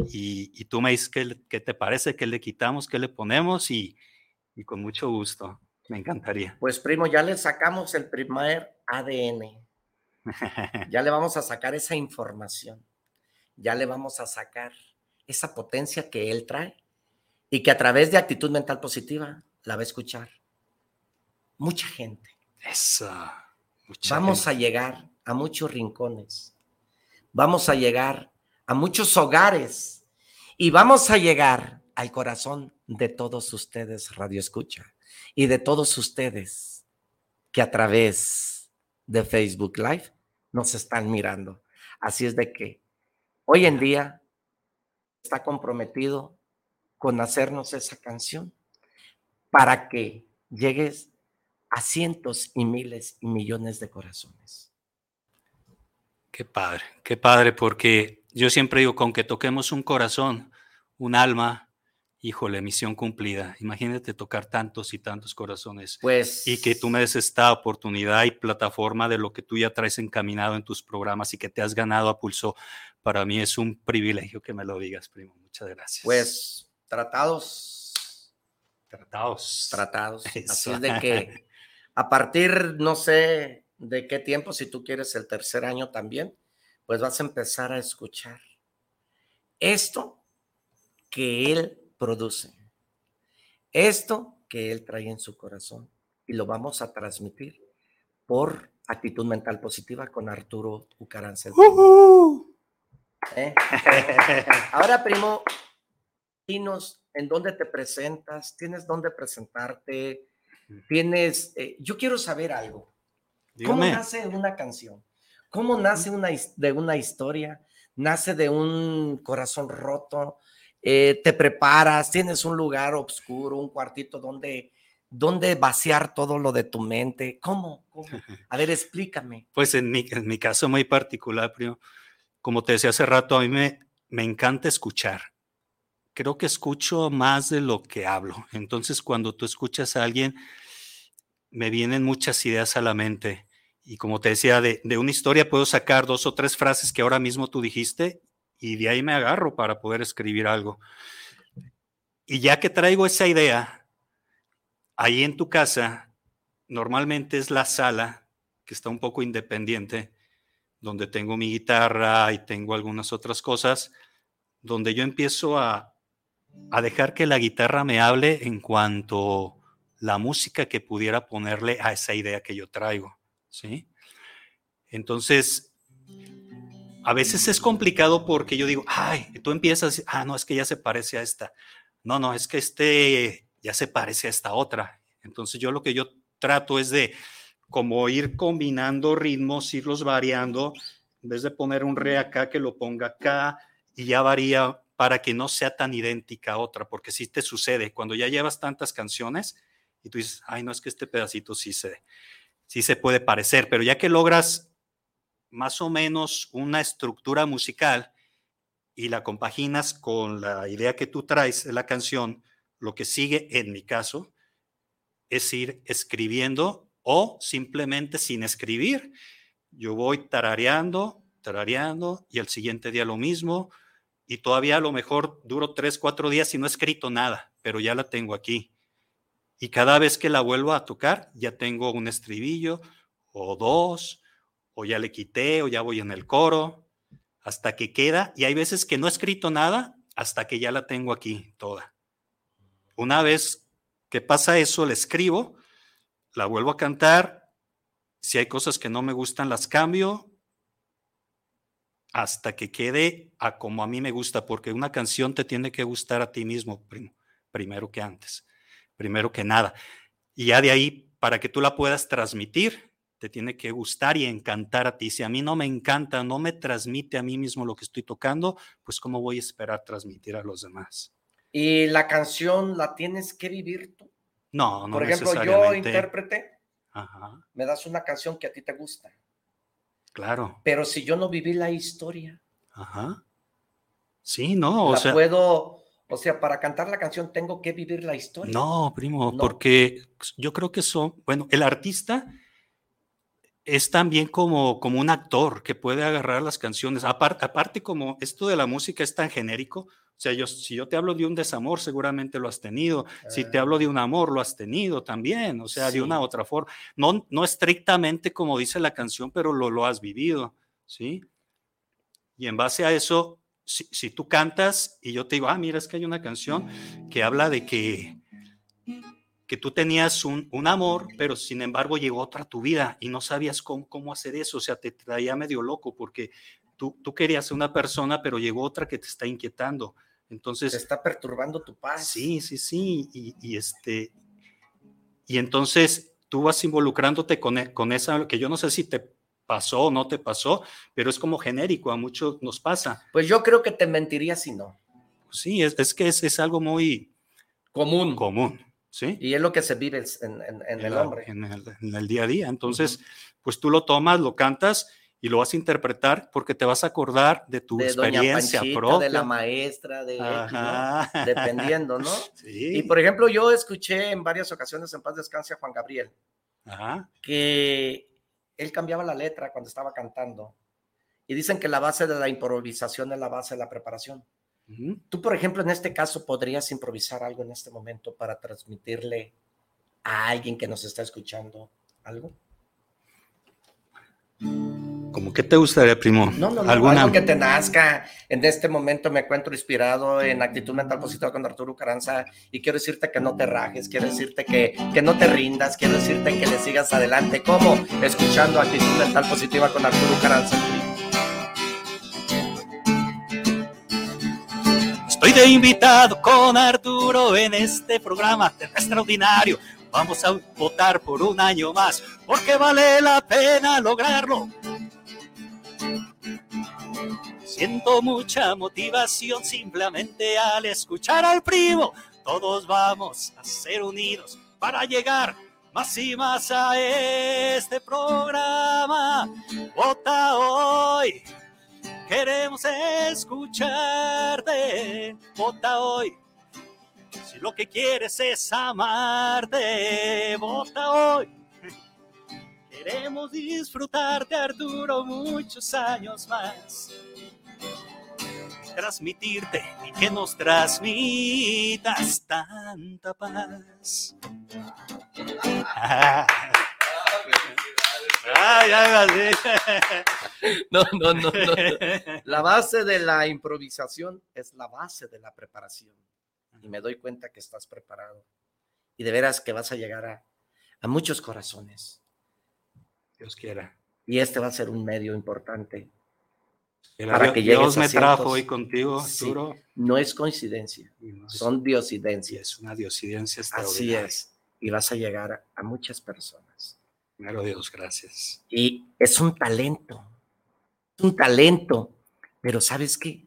Y, tú me dices qué, te parece, qué le quitamos, qué le ponemos y con mucho gusto. Me encantaría. Pues primo, ya le sacamos el primer ADN. Ya le vamos a sacar esa información. Ya le vamos a sacar esa potencia que él trae y que a través de actitud mental positiva la va a escuchar mucha gente. Eso. vamos a llegar a muchos rincones. Vamos a llegar a muchos hogares y vamos a llegar al corazón de todos ustedes, Radio Escucha y de todos ustedes que a través de Facebook Live nos están mirando. Así es de que hoy en día está comprometido con hacernos esa canción para que llegues a cientos y miles y millones de corazones. Qué padre, qué padre, porque yo siempre digo, con que toquemos un corazón, un alma, híjole, misión cumplida. Imagínate tocar tantos y tantos corazones. Pues. Y que tú me des esta oportunidad y plataforma de lo que tú ya traes encaminado en tus programas y que te has ganado a pulso. Para mí es un privilegio que me lo digas, primo. Muchas gracias. Pues, tratados. Tratados. Tratados. Eso. Así es de que a partir, no sé de qué tiempo, si tú quieres el tercer año también, pues vas a empezar a escuchar esto que él produce, esto que él trae en su corazón y lo vamos a transmitir por actitud mental positiva con Arturo Ucaranza. ¿Eh? Ahora, primo, dinos en dónde te presentas, tienes dónde presentarte, tienes, eh, yo quiero saber algo. ¿Cómo nace una canción? ¿Cómo nace una, de una historia? ¿Nace de un corazón roto? Eh, ¿Te preparas? ¿Tienes un lugar oscuro, un cuartito donde, donde vaciar todo lo de tu mente? ¿Cómo? ¿Cómo? A ver, explícame. Pues en mi, en mi caso muy particular, primo, como te decía hace rato, a mí me, me encanta escuchar. Creo que escucho más de lo que hablo. Entonces, cuando tú escuchas a alguien, me vienen muchas ideas a la mente. Y como te decía, de, de una historia puedo sacar dos o tres frases que ahora mismo tú dijiste y de ahí me agarro para poder escribir algo. Y ya que traigo esa idea, ahí en tu casa, normalmente es la sala que está un poco independiente, donde tengo mi guitarra y tengo algunas otras cosas, donde yo empiezo a, a dejar que la guitarra me hable en cuanto la música que pudiera ponerle a esa idea que yo traigo, ¿sí? Entonces, a veces es complicado porque yo digo, ay, tú empiezas, ah, no, es que ya se parece a esta. No, no, es que este ya se parece a esta otra. Entonces yo lo que yo trato es de como ir combinando ritmos, irlos variando, en vez de poner un re acá, que lo ponga acá y ya varía para que no sea tan idéntica a otra, porque sí te sucede, cuando ya llevas tantas canciones y tú dices, ay, no, es que este pedacito sí se, sí se puede parecer, pero ya que logras más o menos una estructura musical y la compaginas con la idea que tú traes de la canción, lo que sigue en mi caso es ir escribiendo o simplemente sin escribir. Yo voy tarareando, tarareando y el siguiente día lo mismo y todavía a lo mejor duro tres, cuatro días y no he escrito nada, pero ya la tengo aquí. Y cada vez que la vuelvo a tocar, ya tengo un estribillo o dos, o ya le quité, o ya voy en el coro, hasta que queda. Y hay veces que no he escrito nada hasta que ya la tengo aquí toda. Una vez que pasa eso, la escribo, la vuelvo a cantar. Si hay cosas que no me gustan, las cambio hasta que quede a como a mí me gusta, porque una canción te tiene que gustar a ti mismo prim- primero que antes, primero que nada. Y ya de ahí, para que tú la puedas transmitir, te tiene que gustar y encantar a ti. Si a mí no me encanta, no me transmite a mí mismo lo que estoy tocando, pues cómo voy a esperar transmitir a los demás. Y la canción la tienes que vivir tú. No, no Por ejemplo, yo necesariamente. intérprete, Ajá, me das una canción que a ti te gusta, claro. pero si yo no viví la historia, Ajá. Sí, no, o la sea, puedo, o sea, para cantar la canción tengo que vivir la historia. No, primo, No. porque yo creo que son, bueno, el artista es también como, como un actor que puede agarrar las canciones. Apar- aparte, como esto de la música es tan genérico, o sea, yo, si yo te hablo de un desamor, seguramente lo has tenido. Si te Ah. hablo de un amor, lo has tenido también, o sea, Sí. de una u otra forma. No, no estrictamente como dice la canción, pero lo, lo has vivido, ¿sí? Y en base a eso, si, si tú cantas y yo te digo, ah, mira, es que hay una canción que habla de que, que tú tenías un, un amor, pero sin embargo llegó otra a tu vida y no sabías cómo, cómo hacer eso, o sea, te traía medio loco porque tú, tú querías una persona, pero llegó otra que te está inquietando. Entonces, Te está perturbando tu paz. Sí, sí, sí. Y, y este, y entonces tú vas involucrándote con, e- con esa, que yo no sé si te pasó o no te pasó, pero es como genérico, a muchos nos pasa. Pues yo creo que te mentiría si no. Sí, es, es que es, es algo muy común. común, ¿sí? Y es lo que se vive en, en- en el hombre. En el, en el día a día. Entonces, pues tú lo tomas, lo cantas y lo vas a interpretar porque te vas a acordar de tu de Doña experiencia Panchita, propia. de la maestra, de dependiendo, ¿no? Sí. Y por ejemplo, yo escuché en varias ocasiones en paz descanse a Juan Gabriel Ajá. que él cambiaba la letra cuando estaba cantando. Y dicen que la base de la improvisación es la base de la preparación. Tú, por ejemplo, en este caso, podrías improvisar algo en este momento para transmitirle a alguien que nos está escuchando algo. ¿Cómo que te gustaría, primo? No, no, no, ¿Alguna? algo que te nazca. En este momento me encuentro inspirado en actitud mental positiva con Arturo Caranza y quiero decirte que no te rajes, quiero decirte que, que no te rindas, quiero decirte que le sigas adelante. ¿Cómo? Escuchando actitud mental positiva con Arturo Caranza. Estoy de invitado con Arturo en este programa tan extraordinario. Vamos a votar por un año más porque vale la pena lograrlo. Siento mucha motivación simplemente al escuchar al primo. Todos vamos a ser unidos para llegar más y más a este programa. Vota hoy. Queremos escucharte. Vota hoy. Si lo que quieres es amarte, vota hoy. Queremos disfrutarte, Arturo, muchos años más. Transmitirte y que nos transmitas tanta paz. Ay, ay, ay. No, no, no, no. La base de la improvisación es la base de la preparación. Y me doy cuenta que estás preparado. Y de veras que vas a llegar a, a muchos corazones. Dios quiera. Y este va a ser un medio importante. Para que llegues Dios a me ciertos- trajo hoy contigo, Sí. No es coincidencia, y no es- son diosidencias. es una diosidencia Así extraordinaria. es. Y vas a llegar a, muchas personas. Primero Dios, gracias. Y es un talento. Es un talento. Pero ¿sabes qué?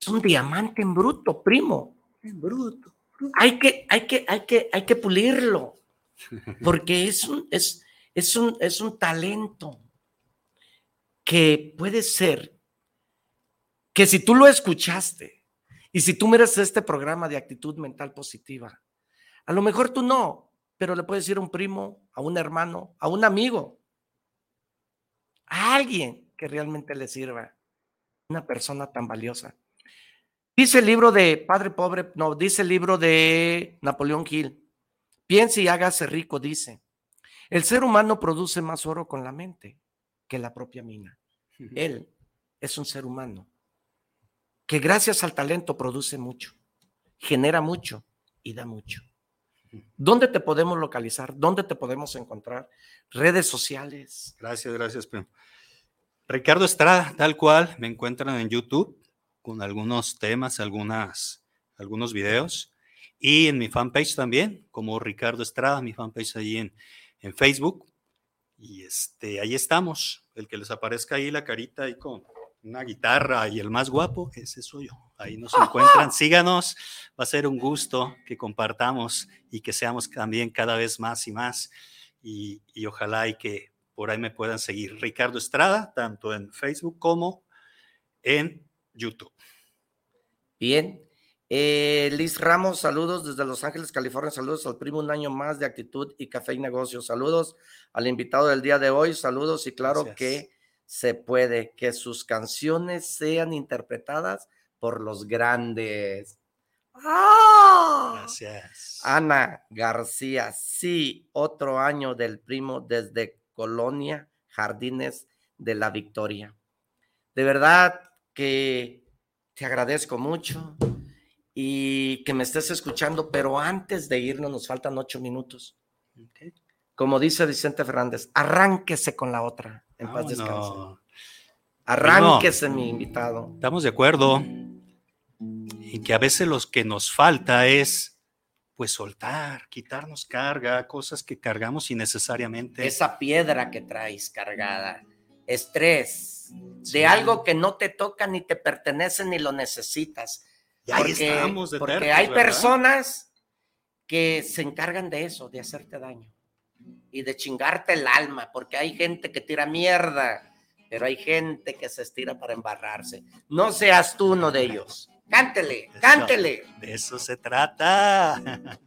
Es un diamante en bruto, primo. En bruto. Hay que, hay que, hay que, hay que pulirlo. Porque es un, es, es un, es un talento que puede ser que si tú lo escuchaste y si tú miras este programa de actitud mental positiva, a lo mejor tú no, pero le puedes decir a un primo, a un hermano, a un amigo, a alguien que realmente le sirva, una persona tan valiosa. Dice el libro de Padre Pobre, no, dice el libro de Napoleón Hill, piense y hágase rico, dice, el ser humano produce más oro con la mente que la propia mina. Él es un ser humano que gracias al talento produce mucho, genera mucho y da mucho. ¿Dónde te podemos localizar? ¿Dónde te podemos encontrar? Redes sociales. Gracias, gracias, primo. Ricardo Estrada, tal cual, me encuentran en YouTube con algunos temas, algunas, algunos videos. Y en mi fanpage también, como Ricardo Estrada, mi fanpage ahí en, en Facebook. Y este, ahí estamos. El que les aparezca ahí la carita ahí con una guitarra y el más guapo, ese soy yo. Ahí nos encuentran. Síganos. Va a ser un gusto que compartamos y que seamos también cada vez más y más. Y, y ojalá y que por ahí me puedan seguir. Ricardo Estrada, tanto en Facebook como en YouTube. Bien. Eh, Liz Ramos, saludos desde Los Ángeles, California. Saludos al primo, un año más de actitud y café y negocios. Saludos al invitado del día de hoy. Saludos y claro Gracias. que se puede que sus canciones sean interpretadas por los grandes. ¡Ah! Gracias. Ana García, sí, otro año del primo desde Colonia, Jardines de la Victoria. De verdad que te agradezco mucho y que me estés escuchando, pero antes de irnos nos faltan ocho minutos. Como dice Vicente Fernández, arránquese con la otra. En paz descanse. Vámonos. Arránquese, mi invitado. Estamos de acuerdo en que a veces lo que nos falta es pues soltar, quitarnos carga, cosas que cargamos innecesariamente. Esa piedra que traes cargada, estrés, Sí. de algo que no te toca ni te pertenece ni lo necesitas. Y ahí Porque, estamos de porque tercos, hay ¿verdad? personas que se encargan de eso, de hacerte daño y de chingarte el alma, porque hay gente que tira mierda, pero hay gente que se estira para embarrarse. No seas tú uno de ellos. Cántele, cántele. De eso se trata.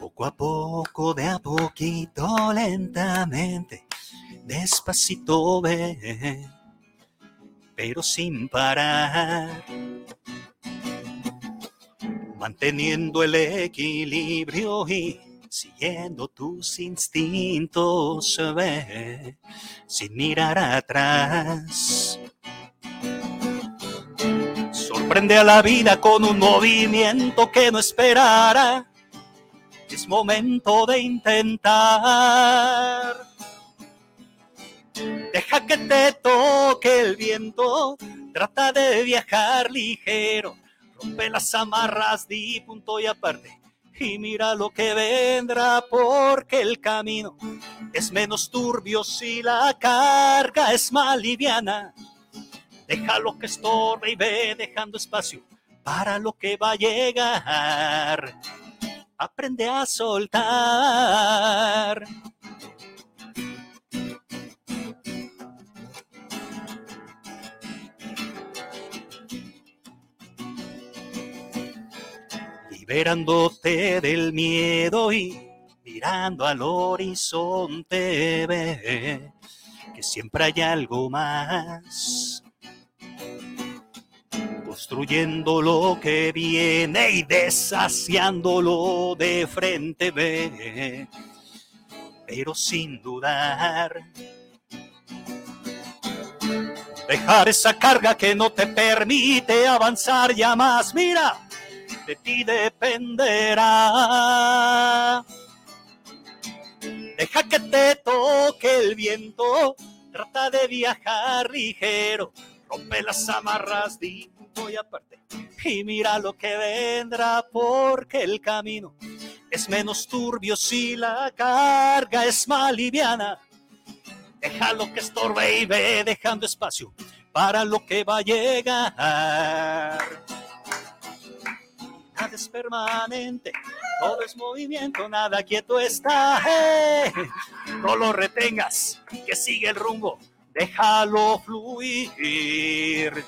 Poco a poco, de a poquito, lentamente, despacito ve, pero sin parar. Manteniendo el equilibrio y siguiendo tus instintos, ve, sin mirar atrás. Sorprende a la vida con un movimiento que no esperara. Es momento de intentar. Deja que te toque el viento. Trata de viajar ligero. Rompe las amarras, di punto y aparte. Y mira lo que vendrá porque el camino es menos turbio si la carga es más liviana. Deja lo que estorbe y ve dejando espacio para lo que va a llegar. Aprende a soltar. Liberándote del miedo y mirando al horizonte, ve que siempre hay algo más construyendo lo que viene y deshaciándolo de frente, ve, pero sin dudar. Dejar esa carga que no te permite avanzar ya más, mira, de ti dependerá. Deja que te toque el viento, trata de viajar ligero, rompe las amarras, di y aparte. Y mira lo que vendrá, porque el camino es menos turbio si la carga es más liviana. Deja lo que estorbe y ve dejando espacio para lo que va a llegar. Nada es permanente, todo es movimiento, nada quieto está. ¡eh! No lo retengas, que sigue el rumbo, déjalo fluir.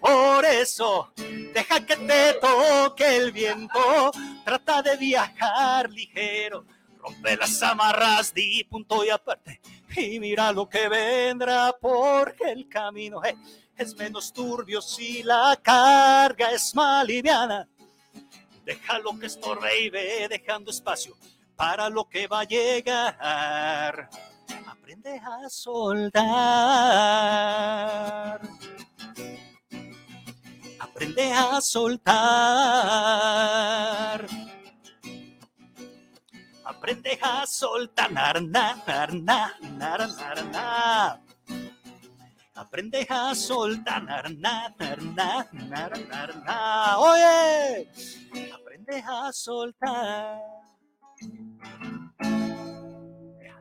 Por eso, deja que te toque el viento, trata de viajar ligero, rompe las amarras, di punto y aparte, y mira lo que vendrá, porque el camino eh, es menos turbio si la carga es más liviana. Deja lo que estorbe y ve dejando espacio para lo que va a llegar. Aprende a soltar. Aprende a soltar. Aprende a soltar. Na, na, na, na, na, na, na. Aprende a soltar. Na, na, na, na. Oye, aprende a soltar.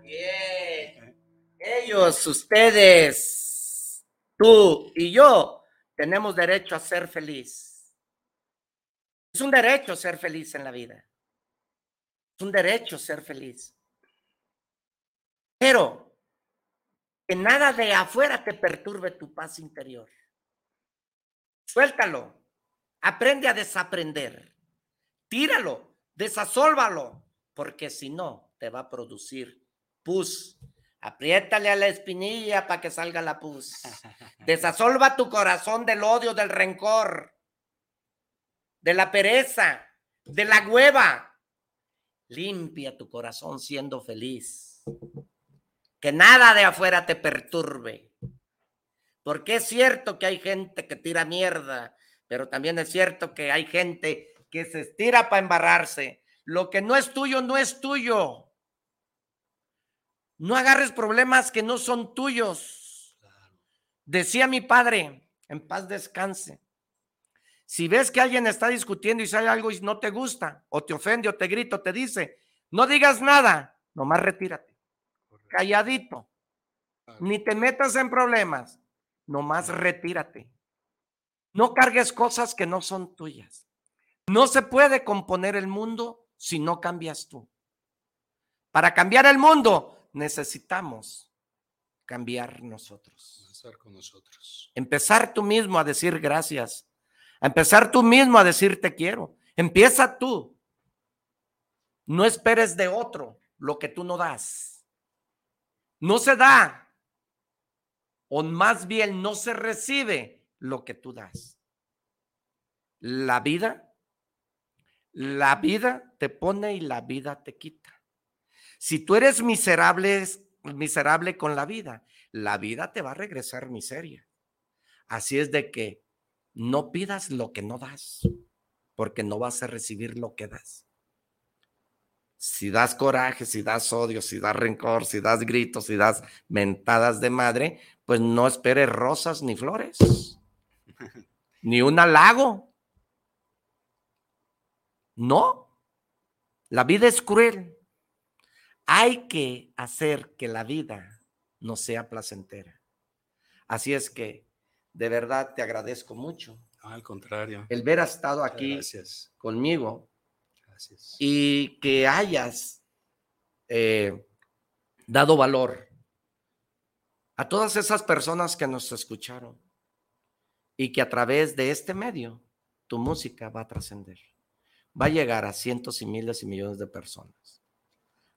Bien. Ellos, ustedes, tú y yo tenemos derecho a ser feliz. Es un derecho ser feliz en la vida. Es un derecho ser feliz. Pero que nada de afuera te perturbe tu paz interior. Suéltalo. Aprende a desaprender. Tíralo. Desasólvalo. Porque si no, te va a producir pus. Apriétale a la espinilla para que salga la pus. Desasolva tu corazón del odio, del rencor, de la pereza, de la hueva. Limpia tu corazón siendo feliz. Que nada de afuera te perturbe. Porque es cierto que hay gente que tira mierda, pero también es cierto que hay gente que se estira para embarrarse. Lo que no es tuyo, no es tuyo. No agarres problemas que no son tuyos. Decía mi padre, en paz descanse. Si ves que alguien está discutiendo y sale algo y no te gusta, o te ofende, o te grita, o te dice, no digas nada, nomás retírate. Calladito. Ni te metas en problemas, nomás retírate. No cargues cosas que no son tuyas. No se puede componer el mundo si no cambias tú. Para cambiar el mundo necesitamos cambiar nosotros. Estar con nosotros. Empezar tú mismo a decir gracias. A empezar tú mismo a decir te quiero. Empieza tú. No esperes de otro lo que tú no das. No se da. O más bien no se recibe lo que tú das. La vida, la vida te pone y la vida te quita. Si tú eres miserable, miserable con la vida, la vida te va a regresar miseria. Así es de que no pidas lo que no das, porque no vas a recibir lo que das. Si das coraje, si das odio, si das rencor, si das gritos, si das mentadas de madre, pues no esperes rosas ni flores, ni un halago. No, la vida es cruel. Hay que hacer que la vida no sea placentera. Así es que de verdad te agradezco mucho. al contrario. El ver estado aquí Gracias. conmigo. Y que hayas eh, dado valor a todas esas personas que nos escucharon y que a través de este medio tu música va a trascender, va a llegar a cientos y miles y millones de personas.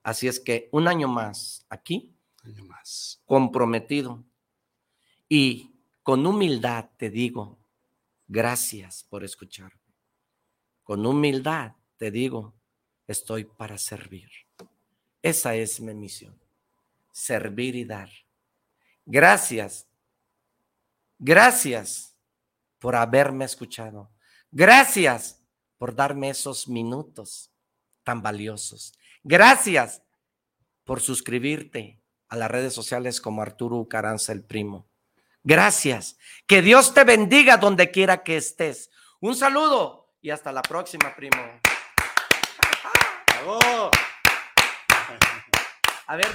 Así es que un año más aquí, Año más. comprometido y con humildad te digo, gracias por escucharme. Con humildad te digo, estoy para servir. Esa es mi misión, servir y dar. Gracias, gracias por haberme escuchado. Gracias por darme esos minutos tan valiosos. Gracias por suscribirte a las redes sociales como Arturo Ucaranza el Primo. Gracias. Que Dios te bendiga donde quiera que estés. Un saludo y hasta la próxima, primo. ¡Bravo! A ver.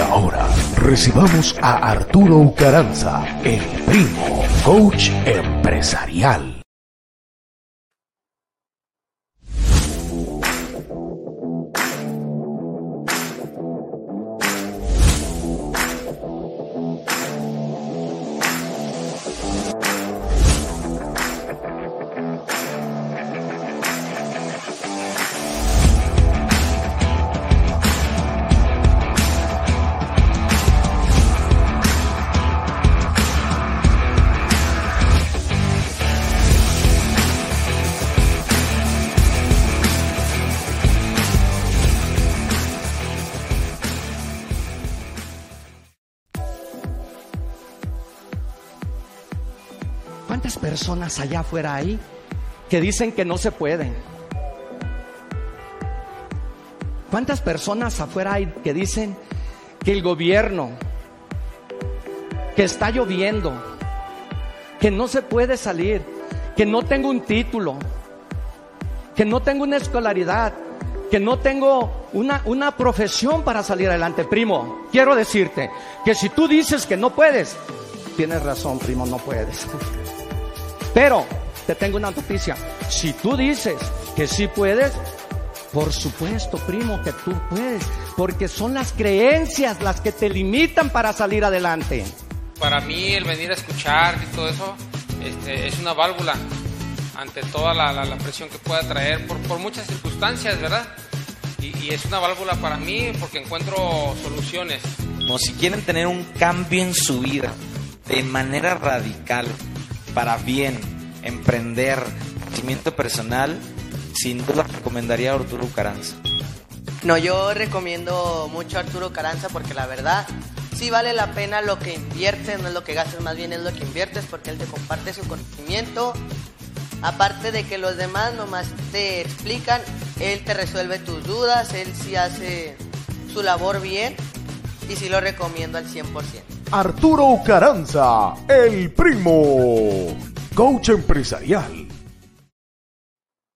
Ahora recibamos a Arturo Ucaranza, el primo, coach empresarial. Allá afuera hay que dicen que no se pueden? ¿Cuántas personas afuera hay que dicen que el gobierno, que está lloviendo, que no se puede salir, que no tengo un título, que no tengo una escolaridad, que no tengo una, una profesión para salir adelante? Primo, quiero decirte que si tú dices que no puedes, tienes razón, primo, no puedes. Pero te tengo una noticia. Si tú dices que sí puedes, por supuesto, primo, que tú puedes. Porque son las creencias las que te limitan para salir adelante. Para mí el venir a escuchar y todo eso este, es una válvula ante toda la, la- la presión que pueda traer por, por muchas circunstancias, ¿verdad? Y, y es una válvula para mí porque encuentro soluciones. Como si quieren tener un cambio en su vida de manera radical, para bien, emprender, crecimiento personal, sin duda recomendaría a Arturo Caranza. No, yo recomiendo mucho a Arturo Caranza porque la verdad sí vale la pena lo que inviertes, no es lo que gastas, más bien es lo que inviertes porque él te comparte su conocimiento. Aparte de que los demás nomás te explican, él te resuelve tus dudas, él sí hace su labor bien y sí lo recomiendo al 100%. Arturo Caranza, el primo, coach empresarial